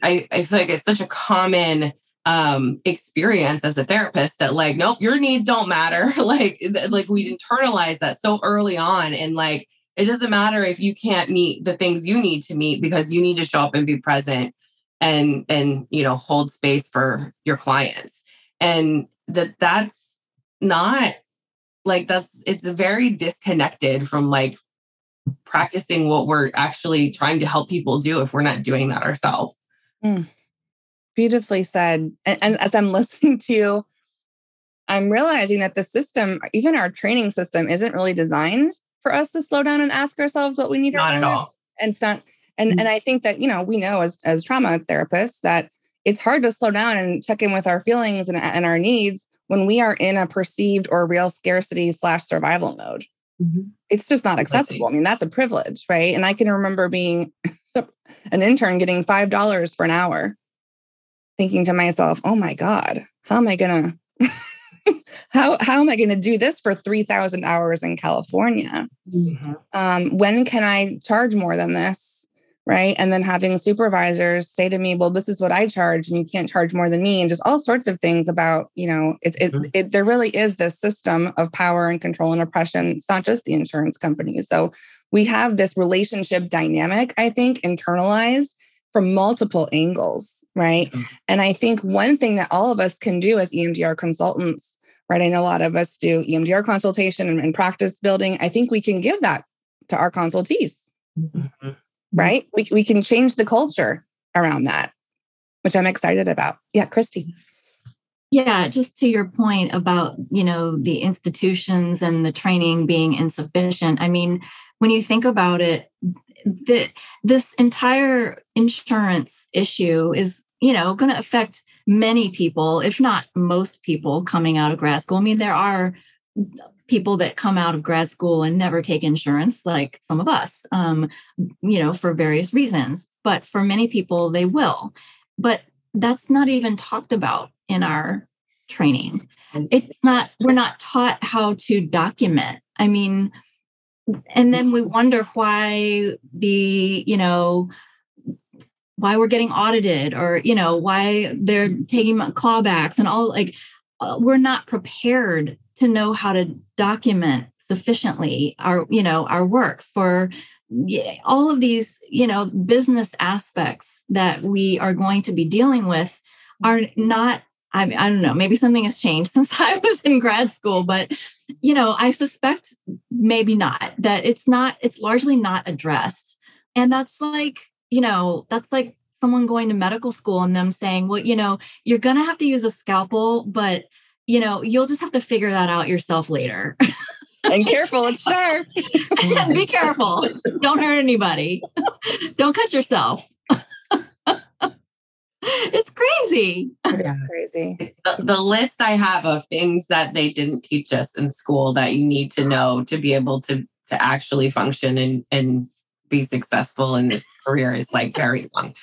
i i feel like it's such a common um, experience as a therapist that like, nope, your needs don't matter. like, like we internalize that so early on. And like, it doesn't matter if you can't meet the things you need to meet because you need to show up and be present and, and, you know, hold space for your clients. And that that's not like, that's, it's very disconnected from like practicing what we're actually trying to help people do if we're not doing that ourselves. Mm beautifully said. And, and, as I'm listening to you, I'm realizing that the system, even our training system, isn't really designed for us to slow down and ask ourselves what we need. Not at all. And it's not. And mm-hmm. and I think that you know we know as as trauma therapists that it's hard to slow down and check in with our feelings and, and our needs when we are in a perceived or real scarcity slash survival mode. Mm-hmm. It's just not accessible. I mean, that's a privilege, right? And I can remember being an intern getting five dollars for an hour thinking to myself, oh my God, how am I going to? how how am I going to do this for three thousand hours in California? Mm-hmm. Um, when can I charge more than this? Right, and then having supervisors say to me, "Well, this is what I charge, and you can't charge more than me," and just all sorts of things about you know, it, it, mm-hmm. it there really is this system of power and control and oppression. It's not just the insurance companies. So we have this relationship dynamic, I think, internalized from multiple angles, right? Mm-hmm. And I think one thing that all of us can do as EMDR consultants, right? I know a lot of us do EMDR consultation and, and practice building. I think we can give that to our consultees, mm-hmm. Mm-hmm. right? We, we can change the culture around that, which I'm excited about. Yeah, Christy. Yeah, just to your point about, you know, the institutions and the training being insufficient. I mean, when you think about it, that this entire insurance issue is you know going to affect many people if not most people coming out of grad school i mean there are people that come out of grad school and never take insurance like some of us um, you know for various reasons but for many people they will. But that's not even talked about in our training. It's not we're not taught how to document. I mean and then we wonder why the you know why we're getting audited or you know why they're taking clawbacks and all like uh, we're not prepared to know how to document sufficiently our you know our work for all of these you know business aspects that we are going to be dealing with are not I, I don't know maybe something has changed since i was in grad school but you know i suspect maybe not that it's not it's largely not addressed. And that's like you know that's like someone going to medical school and them saying well you know you're going to have to use a scalpel but you know you'll just have to figure that out yourself later and careful, it's sharp. Be careful. Don't hurt anybody. Don't cut yourself. it's crazy. It's crazy. The, the, list I have of things that they didn't teach us in school that you need to know to be able to to actually function and and be successful in this career is like very long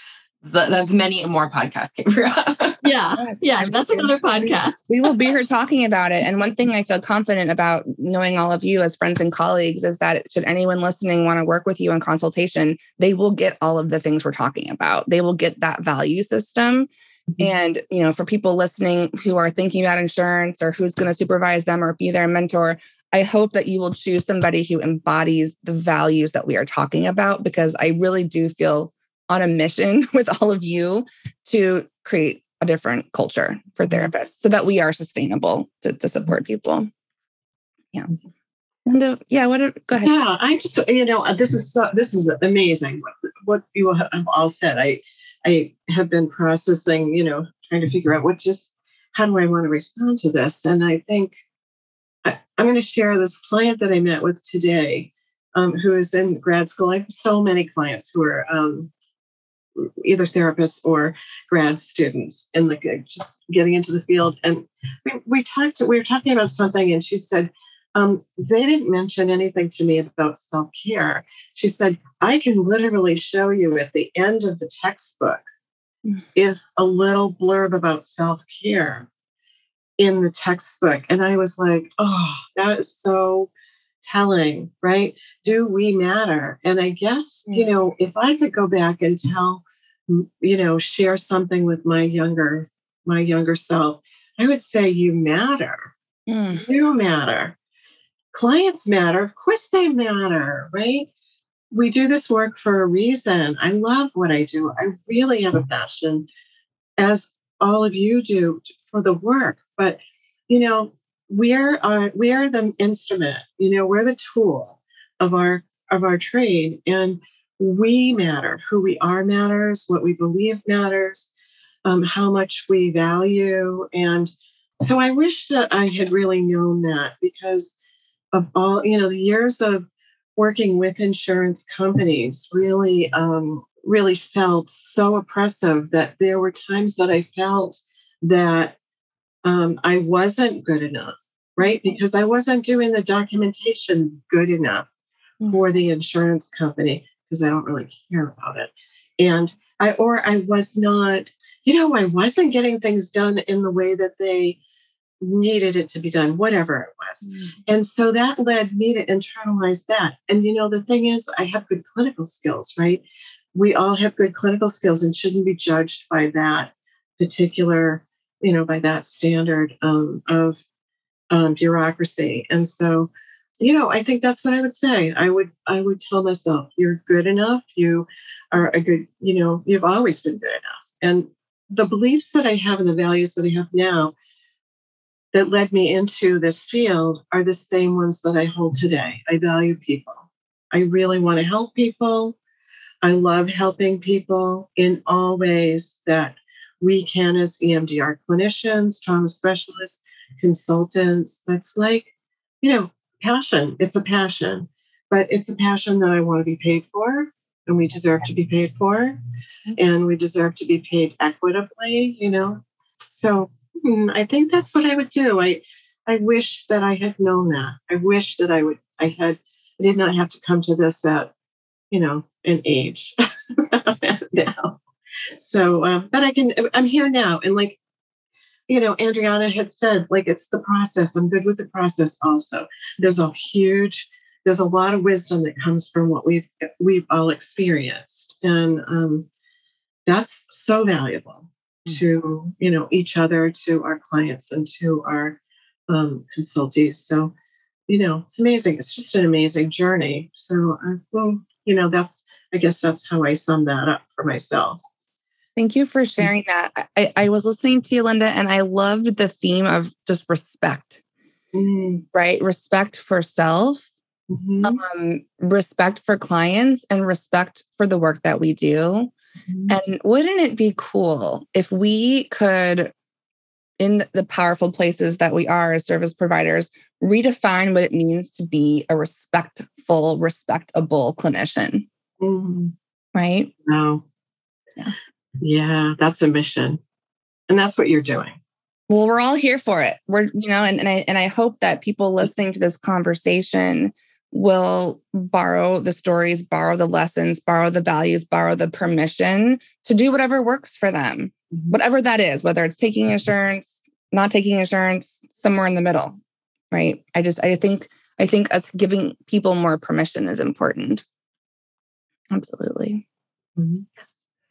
that's many more podcasts yeah yeah that's another podcast. we will be here talking about it and one thing i feel confident about knowing all of you as friends and colleagues is that should anyone listening want to work with you in consultation they will get all of the things we're talking about. They will get that value system. Mm-hmm. and you know for people listening who are thinking about insurance or who's going to supervise them or be their mentor I hope that you will choose somebody who embodies the values that we are talking about because I really do feel on a mission with all of you to create a different culture for mm-hmm. therapists so that we are sustainable to, to support people. Yeah. And uh, yeah, what? go ahead. Yeah, I just you know this is this is amazing what, what you have all said. I I have been processing, you know, trying to figure out what just how do I want to respond to this, and I think I, am going to share this client that I met with today, um, who is in grad school. I have so many clients who are um, either therapists or grad students and like just getting into the field. And we, we talked, we were talking about something, and she said, um, they didn't mention anything to me about self care. She said, I can literally show you at the end of the textbook mm. is a little blurb about self care in the textbook. And I was like, oh, that is so telling, right? Do we matter? And I guess, you know, if I could go back and tell, you know, share something with my younger, my younger self, I would say you matter. Mm. You matter. Clients matter. Of course they matter, right? We do this work for a reason. I love what I do. I really have a passion, as all of you do, for the work. But, you know, we're uh, we are the instrument you know we're the tool of our of our trade? And we matter. Who we are matters what we believe matters um, how much we value. And so i wish that i had really known that because of all you know the years of working with insurance companies really um, really felt so oppressive that there were times that i felt that um, I wasn't good enough, right? Because I wasn't doing the documentation good enough mm. for the insurance company because I don't really care about it. And I, or I was not, you know, I wasn't getting things done in the way that they needed it to be done, whatever it was. Mm. And so that led me to internalize that. And, you know, the thing is, I have good clinical skills, right? We all have good clinical skills and shouldn't be judged by that particular you know, by that standard um, of um, bureaucracy. And so, you know, I think that's what I would say. I would I would tell myself, you're good enough. You are a good, you know, you've always been good enough. And the beliefs that I have and the values that I have now that led me into this field are the same ones that I hold today. I value people. I really want to help people. I love helping people in all ways that we can, as EMDR clinicians, trauma specialists, consultants, that's like, you know, passion. It's a passion, but it's a passion that I want to be paid for, and we deserve to be paid for, mm-hmm. and we deserve to be paid equitably, you know. So hmm, I think that's what I would do. I I wish that I had known that. I wish that I would I had I did not have to come to this at, you know, an age now. So, um, but I can, I'm here now. And like, you know, Adriana had said, like, it's the process. I'm good with the process also. There's a huge, there's a lot of wisdom that comes from what we've, we've all experienced. And, um, that's so valuable to you know each other to our clients and to our um, consultees so you know it's amazing it's just an amazing journey so i well you know that's i guess that's how i sum that up for myself Thank you for sharing that. I, I was listening to you, Linda, and I loved the theme of just respect, mm-hmm. right? Respect for self, Mm-hmm. um, respect for clients, and respect for the work that we do. Mm-hmm. And wouldn't it be cool if we could, in the powerful places that we are as service providers, redefine what it means to be a respectful, respectable clinician, Mm-hmm. right? Wow. Yeah. Yeah, that's a mission. And that's what you're doing. Well, we're all here for it. We're, you know, and, and I and I hope that people listening to this conversation will borrow the stories, borrow the lessons, borrow the values, borrow the permission to do whatever works for them, mm-hmm. whatever that is, whether it's taking mm-hmm. insurance, not taking insurance, somewhere in the middle. Right. I just I think I think us giving people more permission is important. Absolutely. Mm-hmm.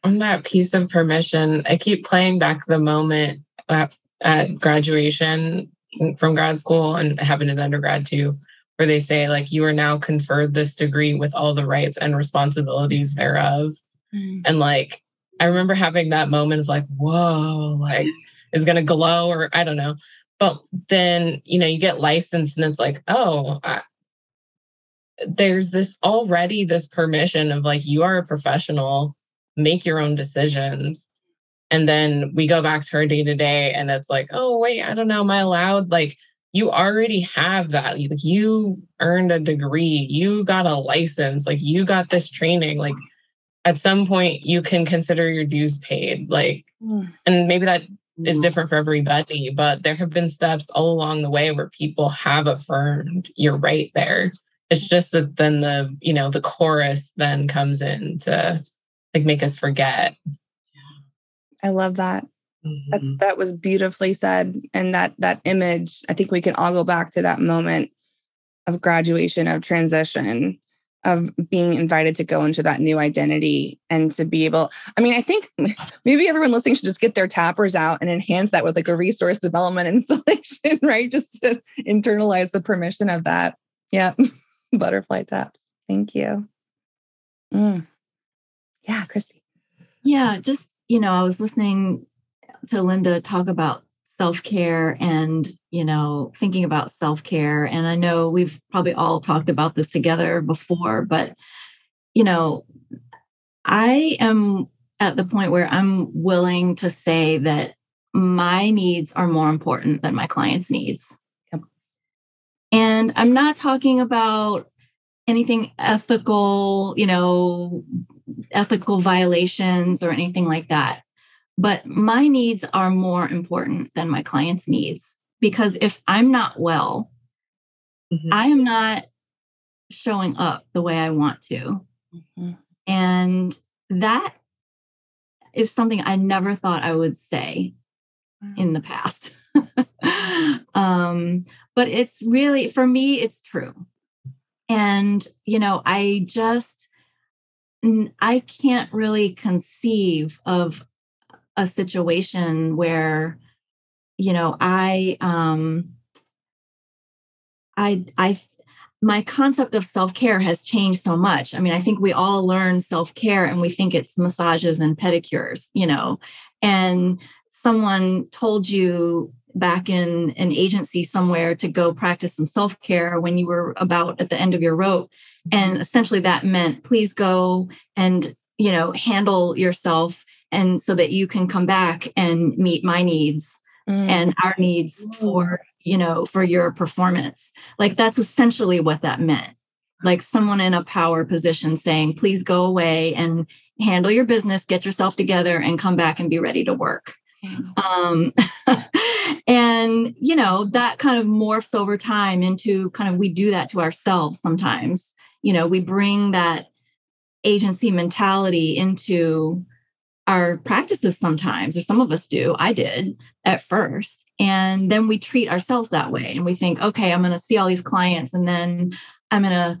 On that piece of permission, I keep playing back the moment at, at graduation from grad school and having an undergrad too, where they say, like, you are now conferred this degree with all the rights and responsibilities thereof. Mm. And like, I remember having that moment of like, whoa, like, is going to glow or I don't know. But then, you know, you get licensed and it's like, oh, I, there's this already this permission of like, you are a professional, make your own decisions. And then we go back to our day to day and it's like, oh, wait, I don't know, am I allowed? Like, you already have that. You, you earned a degree, you got a license, like, you got this training. Like, at some point, you can consider your dues paid. Like, mm. and maybe that is mm-hmm. different for everybody, but there have been steps all along the way where people have affirmed you're right there. It's just that then the, you know, the chorus then comes in to like make us forget. I love that. That's Mhm. that was beautifully said. And that that image, I think we can all go back to that moment of graduation, of transition, of being invited to go into that new identity and to be able. I mean, I think maybe everyone listening should just get their tappers out and enhance that with like a resource development installation, right? Just to internalize the permission of that. Yeah. Butterfly taps. Thank you. Mm. Yeah, Christy. Yeah, just, you know, I was listening to Linda talk about self care and, you know, thinking about self care. And I know we've probably all talked about this together before, but, you know, I am at the point where I'm willing to say that my needs are more important than my clients' needs. Yep. And I'm not talking about anything ethical, you know, ethical violations or anything like that. But my needs are more important than my clients' needs because if I'm not well, Mhm. I am not showing up the way I want to. Mhm. And that is something I never thought I would say in the past. um, but it's really, for me, it's true. And, you know, I just, I can't really conceive of a situation where, you know, I, um, I, I, my concept of self care has changed so much. I mean, I think we all learn self care and we think it's massages and pedicures, you know, and someone told you back in an agency somewhere to go practice some self care when you were about at the end of your rope. And essentially that meant please go and, you know, handle yourself and so that you can come back and meet my needs Mm. and our needs for you know for your performance like that's essentially what that meant like someone in a power position saying please go away and handle your business get yourself together and come back and be ready to work um and you know that kind of morphs over time into kind of we do that to ourselves sometimes. You know we bring that agency mentality into our practices sometimes or some of us do. I did at first. And then we treat ourselves that way and we think okay i'm going to see all these clients and then i'm going to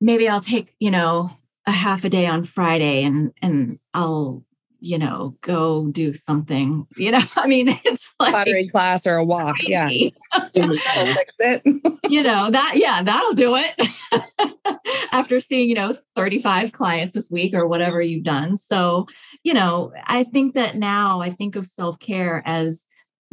maybe i'll take you know a half a day on friday and and i'll you know, go do something. You know, I mean, it's like pottery class or a walk. Yeah. crazy. That'll fix it. you know, that, yeah, that'll do it. After seeing, you know, 35 clients this week or whatever you've done. So, you know, I think that now I think of self care as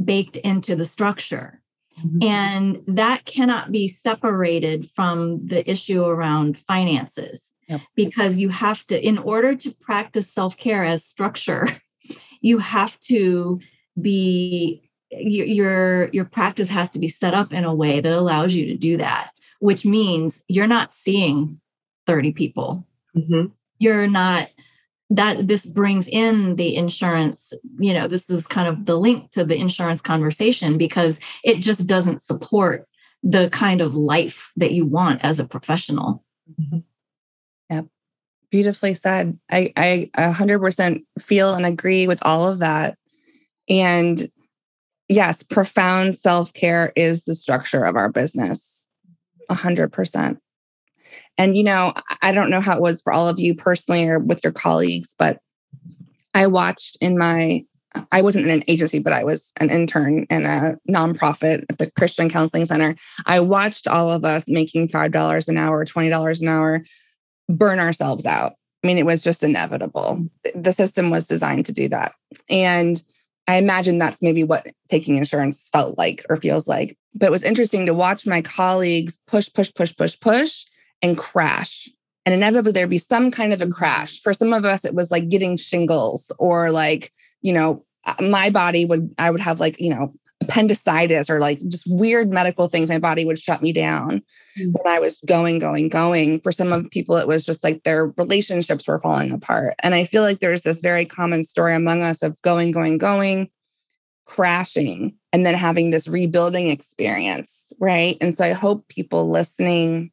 baked into the structure. Mm-hmm. And that cannot be separated from the issue around finances Yep. because you have to, in order to practice self care as structure, you have to be your, your practice has to be set up in a way that allows you to do that which means you're not seeing 30 people Mhm. you're not that this brings in the insurance you know this is kind of the link to the insurance conversation because it just doesn't support the kind of life that you want as a professional Beautifully said. I, I 100% feel and agree with all of that. And yes, profound self care is the structure of our business. 100%. And, you know, I- I don't know how it was for all of you personally or with your colleagues, but I watched in my, I wasn't in an agency, but I was an intern in a nonprofit at the Christian Counseling Center. I watched all of us making $5 an hour, $20 an hour burn ourselves out. I mean, it was just inevitable. The- system was designed to do that. And I imagine that's maybe what taking insurance felt like or feels like. But it was interesting to watch my colleagues push, push, push, push, push and crash. And inevitably there'd be some kind of a crash. For some of us, it was like getting shingles or like, you know, uh, my body would, I would have like, you know, appendicitis or like just weird medical things. My body would shut me down mm. when I was going, going, going. For some of people, it was just like their relationships were falling apart. And I feel like there's this very common story among us of going, going, going, crashing, and then having this rebuilding experience. Right. And so I hope people listening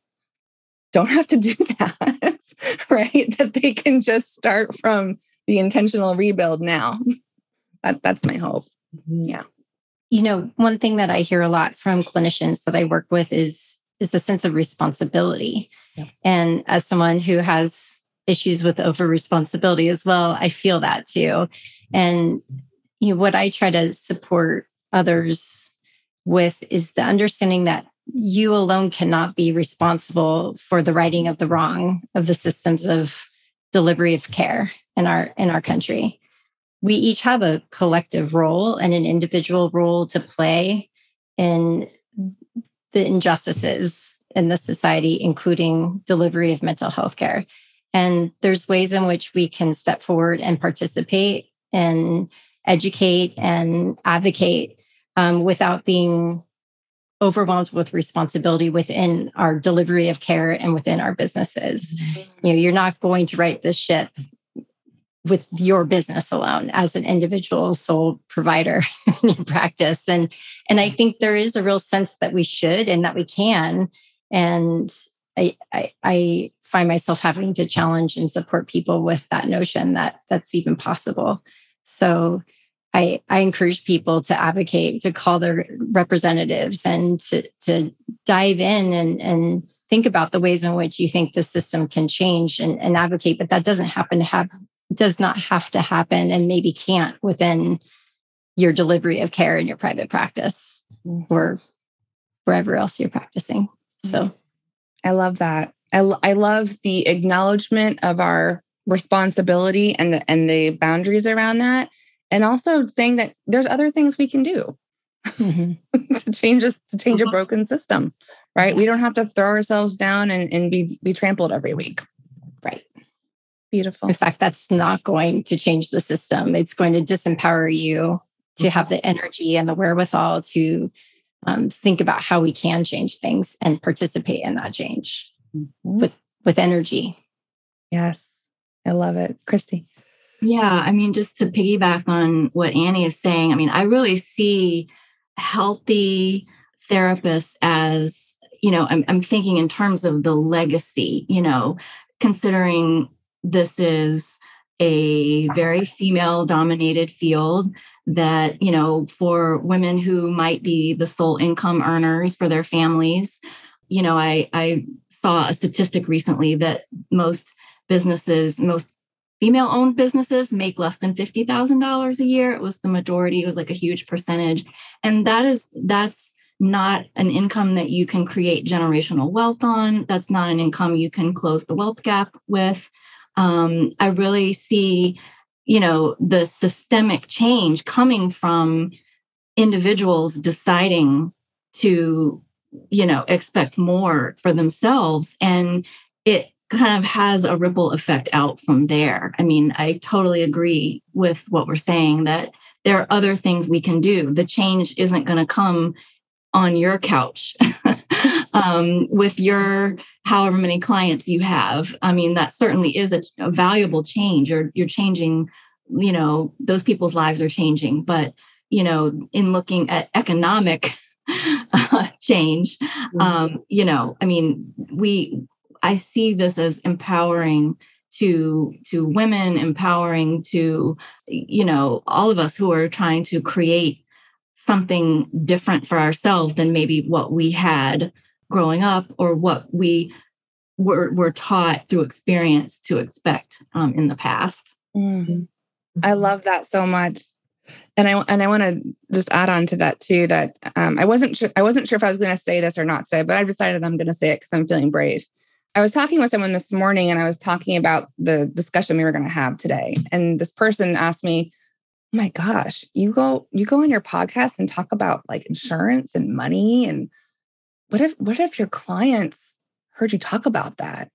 don't have to do that. right. That they can just start from the intentional rebuild now. That, that's my hope. Mm-hmm. Yeah. You know one thing that i hear a lot from clinicians that i work with is is a sense of responsibility. Yep. and as someone who has issues with over responsibility as well i feel that too. And you know what i try to support others with is the understanding that you alone cannot be responsible for the righting of the wrong of the systems of delivery of care in our in our country we each have a collective role and an individual role to play in the injustices in the society, including delivery of mental health care. And there's ways in which we can step forward and participate and educate and advocate um, without being overwhelmed with responsibility within our delivery of care and within our businesses. You know, you're not going to right this ship with your business alone as an individual sole provider in your practice. And and i think there is a real sense that we should and that we can. And i i, I find myself having to challenge and support people with that notion that that's even possible. So I, I encourage people to advocate, to call their representatives and to, to dive in and, and think about the ways in which you think the system can change and, and advocate. But that doesn't happen to have does not have to happen and maybe can't within your delivery of care in your private practice mm-hmm. or wherever else you're practicing. So mm-hmm. I love that. I, I love the acknowledgement of our responsibility and the, and the boundaries around that. And also saying that there's other things we can do mm-hmm. to change us to change a uh-huh. broken system, right? We don't have to throw ourselves down and, and be be trampled every week. Right. Beautiful. in fact, that's not going to change the system. It's going to disempower you to have the energy and the wherewithal to um, think about how we can change things and participate in that change with with energy. Yes. I love it. Christy. Yeah, I mean, just to piggyback on what Annie is saying, I mean, I really see healthy therapists as, you know, I'm, I'm thinking in terms of the legacy, you know, considering this is a very female dominated field that, you know, for women who might be the sole income earners for their families, you know, I, I saw a statistic recently that most businesses, most female owned businesses make less than $50,000 a year. It was the majority, it was like a huge percentage. And that is, that's not an income that you can create generational wealth on. That's not an income you can close the wealth gap with. Um, I really see, you know, the systemic change coming from individuals deciding to, you know, expect more for themselves. And it kind of has a ripple effect out from there. I mean, I totally agree with what we're saying that there are other things we can do. The change isn't going to come on your couch um, with your however many clients you have. I mean, that certainly is a, a valuable change. You're you're changing. You know, those people's lives are changing. But you know, in looking at economic change, mm-hmm. um, you know, I mean, we I see this as empowering to to women empowering to you know all of us who are trying to create something different for ourselves than maybe what we had growing up or what we were, were taught through experience to expect um, in the past. Mm. I love that so much. And I and I want to just add on to that too. That um, I wasn't sure I wasn't sure if I was going to say this or not today, but I decided I'm going to say it because I'm feeling brave. I was talking with someone this morning, and I was talking about the discussion we were going to have today. And this person asked me, my gosh, you go you go on your podcast and talk about like insurance and money and what if what if your clients heard you talk about that?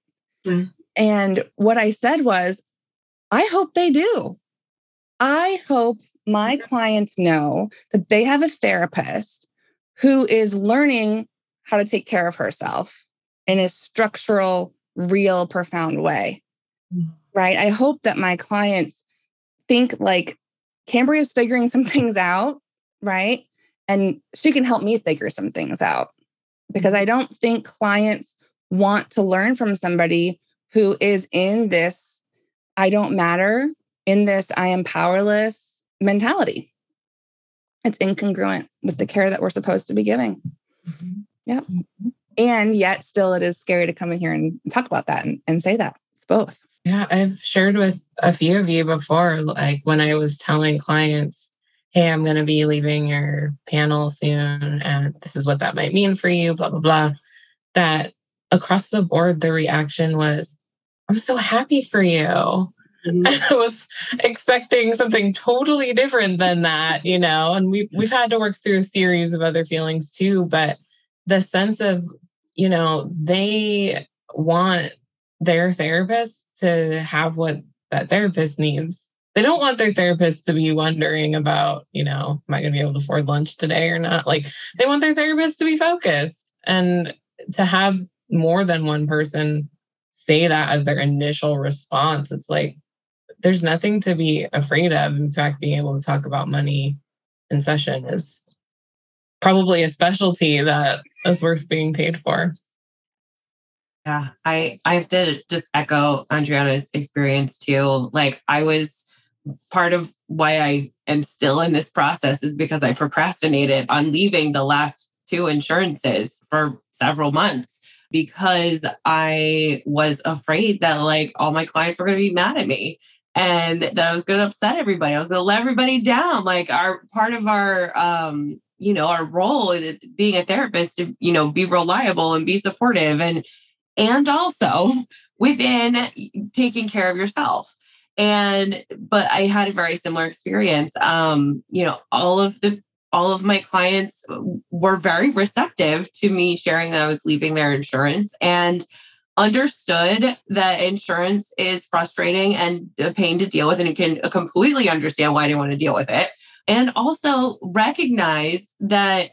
Mm. And what I said was, I hope they do. I hope my clients know that they have a therapist who is learning how to take care of herself in a structural, real, profound way. Mm. Right? I hope that my clients think like Cambria is figuring some things out, right? And she can help me figure some things out because I don't think clients want to learn from somebody who is in this I don't matter, in this I am powerless mentality. It's incongruent with the care that we're supposed to be giving. Mm-hmm. Yep. Mm-hmm. And yet, still, it is scary to come in here and talk about that and, and say that. It's both. Yeah, I've shared with a few of you before, like when I was telling clients, hey, I'm going to be leaving your panel soon, and this is what that might mean for you, blah, blah, blah. That across the board, the reaction was, I'm so happy for you. Mm-hmm. I was expecting something totally different than that, you know, and we, we've had to work through a series of other feelings too, but the sense of, you know, they want their therapist to have what that therapist needs. They don't want their therapist to be wondering about, you know, am I going to be able to afford lunch today or not? Like they want their therapist to be focused and to have more than one person say that as their initial response. It's like there's nothing to be afraid of. In fact, being able to talk about money in session is probably a specialty that is worth being paid for. Yeah, I I have to just echo Andriana's experience too. Like I was part of why I am still in this process is because I procrastinated on leaving the last two insurances for several months because I was afraid that like all my clients were going to be mad at me and that I was going to upset everybody. I was going to let everybody down. Like our part of our um you know our role being a therapist to you know be reliable and be supportive and and also within taking care of yourself and but i had a very similar experience. Um you know all of the all of my clients were very receptive to me sharing that i was leaving their insurance and understood that insurance is frustrating and a pain to deal with and can completely understand why i didn't want to deal with it. And also recognize that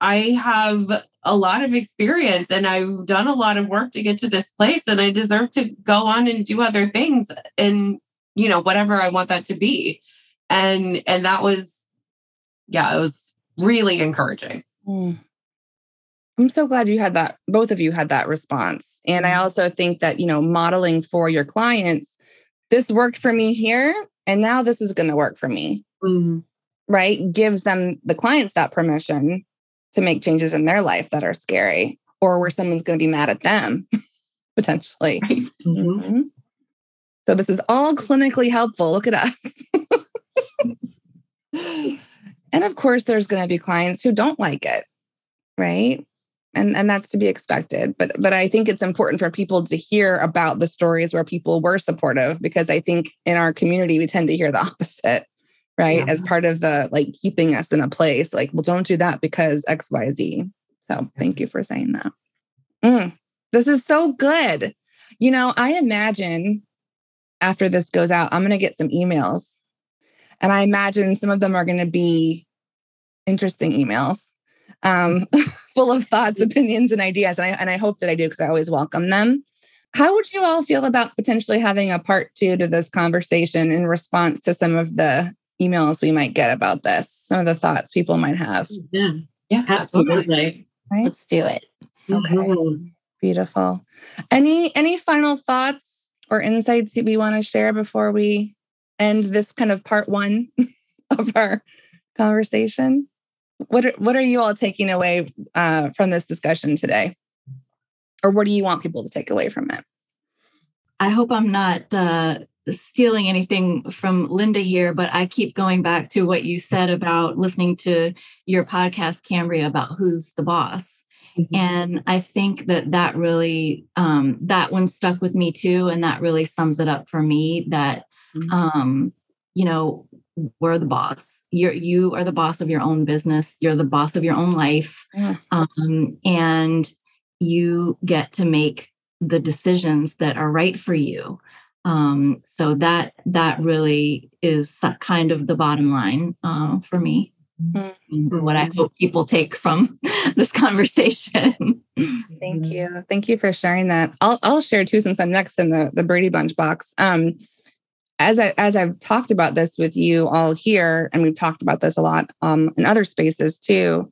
I have a lot of experience and I've done a lot of work to get to this place and I deserve to go on and do other things and you know whatever I want that to be. And and that was yeah, it was really encouraging. Mm. I'm so glad you had that both of you had that response. And I mm-hmm. also think that, you know, modeling for your clients, this worked for me here and now this is going to work for me. Mm right, gives them the clients that permission to make changes in their life that are scary or where someone's going to be mad at them potentially. Right. Mm-hmm. So this is all clinically helpful. Look at us. and of course, there's going to be clients who don't like it, right? And and that's to be expected. But but I think it's important for people to hear about the stories where people were supportive because I think in our community we tend to hear the opposite, right? Yeah. As part of the like keeping us in a place, like, well, don't do that because X, Y, Z. So thank you for saying that. Mm, this is so good. You know, I imagine after this goes out, I'm going to get some emails. And I imagine some of them are going to be interesting emails, um, full of thoughts, opinions, and ideas. And I, and I hope that I do because I always welcome them. How would you all feel about potentially having a part two to this conversation in response to some of the emails we might get about this, some of the thoughts people might have? Yeah, yeah, absolutely. Right? Let's do it. Okay. Mm-hmm. Beautiful. Any any final thoughts or insights that we want to share before we end this kind of part one of our conversation? What are, what are you all taking away uh, from this discussion today? Or what do you want people to take away from it? I hope I'm not uh, stealing anything from Linda here, but I keep going back to what you said about listening to your podcast, Cambria, about who's the boss. Mm-hmm. And I think that that really, um, that one stuck with me too. And that really sums it up for me that, mm-hmm. um, you know, we're the boss. You're, you are the boss of your own business. You're the boss of your own life. Yeah. Um, and you get to make the decisions that are right for you. Um, so that that really is kind of the bottom line uh, for me mm-hmm. what I hope people take from this conversation. Thank you. Thank you for sharing that. I'll I'll share too since I'm next in the, the Brady Bunch box. Um as I as I've talked about this with you all here, and we've talked about this a lot um in other spaces too,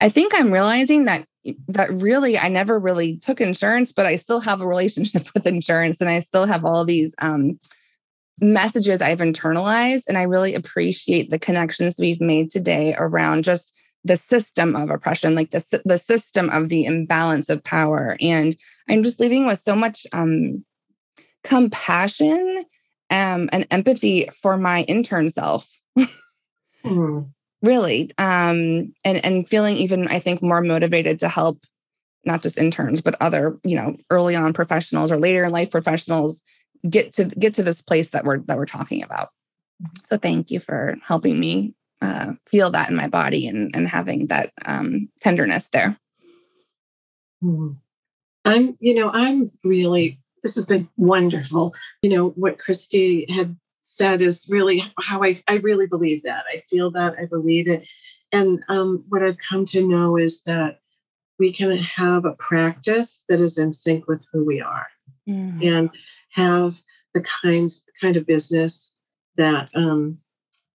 I think I'm realizing that that really I never really took insurance, but I still have a relationship with insurance and I still have all these um messages I've internalized. And I really appreciate the connections we've made today around just the system of oppression, like the, the system of the imbalance of power. And I'm just leaving with so much um, compassion um, and empathy for my intern self. mm. Really. Um, and, and feeling even, I think, more motivated to help not just interns, but other, you know, early on professionals or later in life professionals get to get to this place that we're that we're talking about. So thank you for helping me uh, feel that in my body and and having that um, tenderness there. Hmm. I'm, you know, I'm really. This has been wonderful. You know what Christy had said is really how I I really believe that. I feel that. I believe it. And um, what I've come to know is that we can have a practice that is in sync with who we are. Mm. And have the kinds kind of business that um,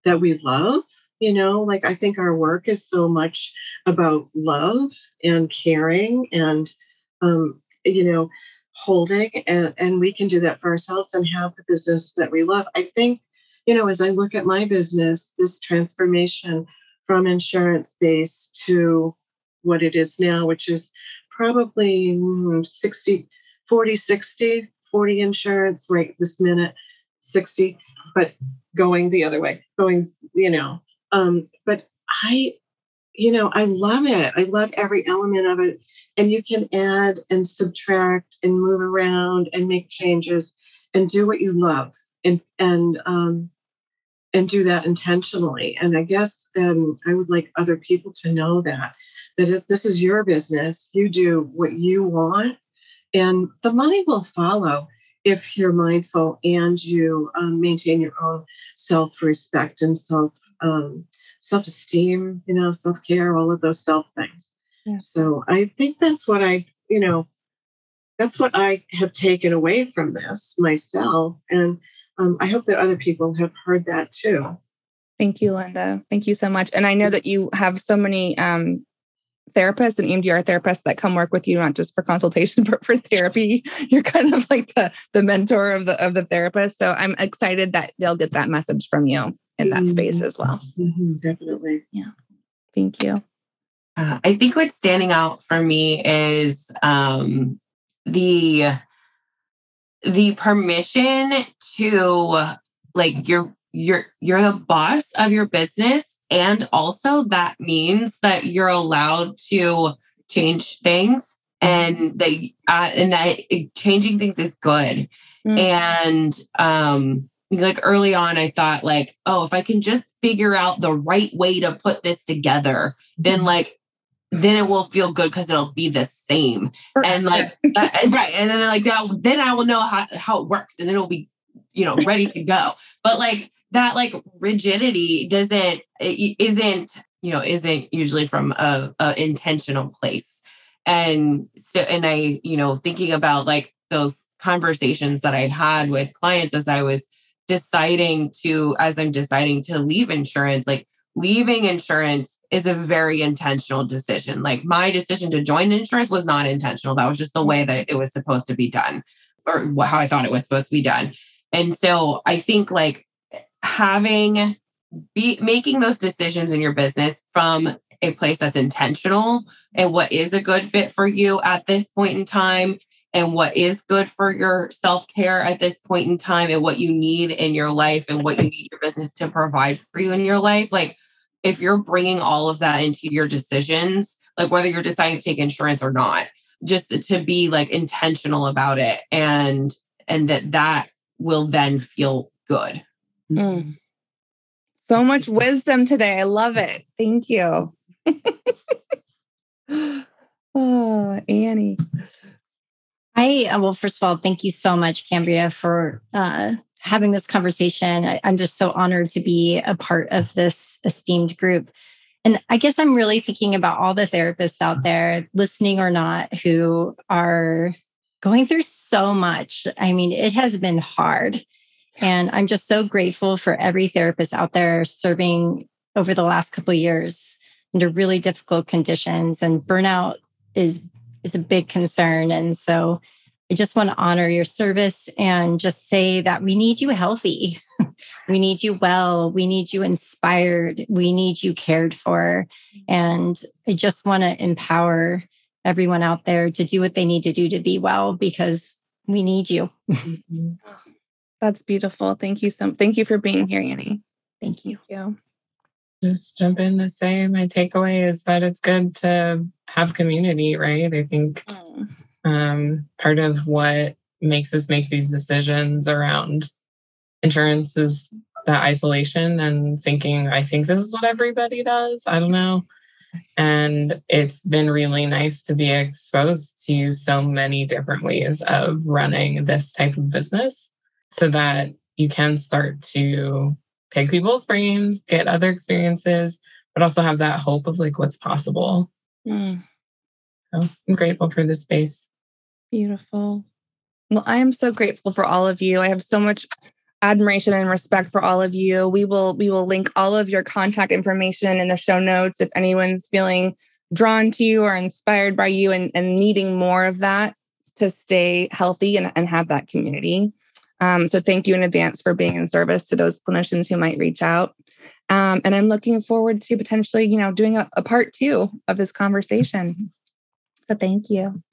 that we love. You know, like I think our work is so much about love and caring and um, you know holding, and, and we can do that for ourselves and have the business that we love. I think you know as I look at my business, this transformation from insurance based to what it is now, which is probably mm, 60, 40, 60 40 insurance right this minute, 60, but going the other way, going, you know. Um, but I, you know, I love it. I love every element of it. And you can add and subtract and move around and make changes and do what you love and and um and do that intentionally. And I guess um, I would like other people to know that that if this is your business, you do what you want and the money will follow if you're mindful and you um, maintain your own self-respect and self um, self-esteem you know self-care all of those self things yeah. so i think that's what i you know that's what i have taken away from this myself and um, i hope that other people have heard that too thank you linda thank you so much and i know that you have so many um, therapists and EMDR therapists that come work with you, not just for consultation, but for therapy. You're kind of like the, the mentor of the of the therapist. So I'm excited that they'll get that message from you in that mm-hmm. space as well. Mm-hmm, definitely. Yeah. Thank you. Uh, I think what's standing out for me is um, the the permission to like you're you're you're the boss of your business and also that means that you're allowed to change things and that uh, and that changing things is good mm. and um like early on i thought like oh if i can just figure out the right way to put this together then mm-hmm. like then it will feel good because it'll be the same. And like that, right and then like that then i will know how, how it works and then it'll be you know ready to go. But like that like rigidity doesn't isn't you know isn't usually from a, a intentional place. And so and i you know thinking about like those conversations that i had with clients as i was deciding to as i'm deciding to leave insurance like leaving insurance is a very intentional decision. Like my decision to join insurance was not intentional. That was just the way that it was supposed to be done or how i thought it was supposed to be done. And so i think like having be making those decisions in your business from a place that's intentional and what is a good fit for you at this point in time and what is good for your self-care at this point in time and what you need in your life and what you need your business to provide for you in your life like if you're bringing all of that into your decisions like whether you're deciding to take insurance or not just to be like intentional about it and and that that will then feel good. Mm. so much wisdom today. I love it. Thank you. Oh annie I uh, well, first of all, thank you so much, Cambria, for uh, having this conversation. I, I'm just so honored to be a part of this esteemed group. And I guess I'm really thinking about all the therapists out there, listening or not, who are going through so much. I mean, it has been hard. And I'm just so grateful for every therapist out there serving over the last couple years under really difficult conditions. And burnout is is a big concern. And so I just want to honor your service and just say that we need you healthy. we need you well. We need you inspired. We need you cared for. And I just want to empower everyone out there to do what they need to do to be well because we need you. Mm-hmm. That's beautiful. Thank you so thank you for being here, Annie. Thank you. Thank you just jump in to say my takeaway is that it's good to have community, right? I think mm. um, part of what makes us make these decisions around insurance is that isolation and thinking, I think this is what everybody does. I don't know. And it's been really nice to be exposed to so many different ways of running this type of business so that you can start to pick people's brains, get other experiences, but also have that hope of like what's possible. Mm. So I'm grateful for this space. Beautiful. Well, I am so grateful for all of you. I have so much admiration and respect for all of you. We will we will link all of your contact information in the show notes if anyone's feeling drawn to you or inspired by you and, and needing more of that to stay healthy and, and have that community. Um, so thank you in advance for being in service to those clinicians who might reach out. Um, and I'm looking forward to potentially, you know, doing a, a part two of this conversation. So thank you.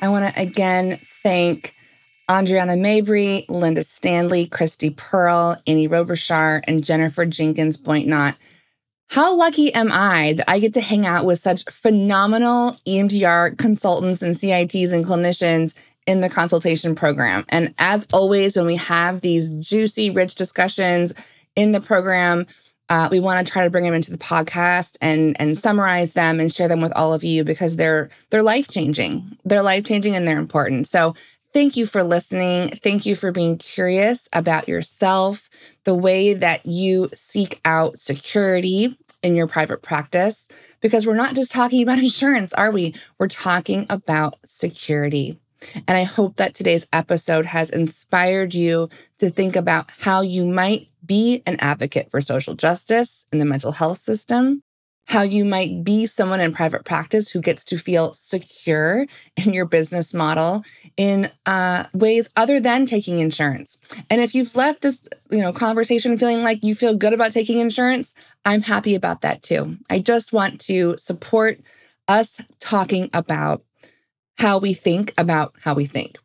I want to again thank Andriana Mabry, Linda Stanley, Christy Pearl, Annie Robershar, and Jennifer Jenkins Boyntnot how lucky am I that I get to hang out with such phenomenal EMDR consultants and CITs and clinicians in the consultation program? And as always, when we have these juicy, rich discussions in the program, uh, we want to try to bring them into the podcast and and summarize them and share them with all of you because they're they're life changing. They're life changing and they're important. So Thank you for listening. Thank you for being curious about yourself, the way that you seek out security in your private practice, because we're not just talking about insurance, are we? We're talking about security. And I hope that today's episode has inspired you to think about how you might be an advocate for social justice in the mental health system how you might be someone in private practice who gets to feel secure in your business model in uh, ways other than taking insurance. And if you've left this, you know, conversation feeling like you feel good about taking insurance, I'm happy about that too. I just want to support us talking about how we think about how we think.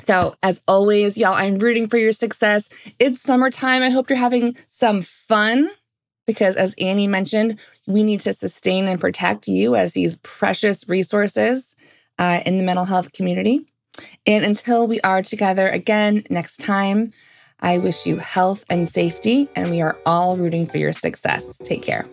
So, as always, y'all, I'm rooting for your success. It's summertime. I hope you're having some fun because, as Annie mentioned, we need to sustain and protect you as these precious resources uh, in the mental health community. And until we are together again next time, I wish you health and safety, and we are all rooting for your success. Take care.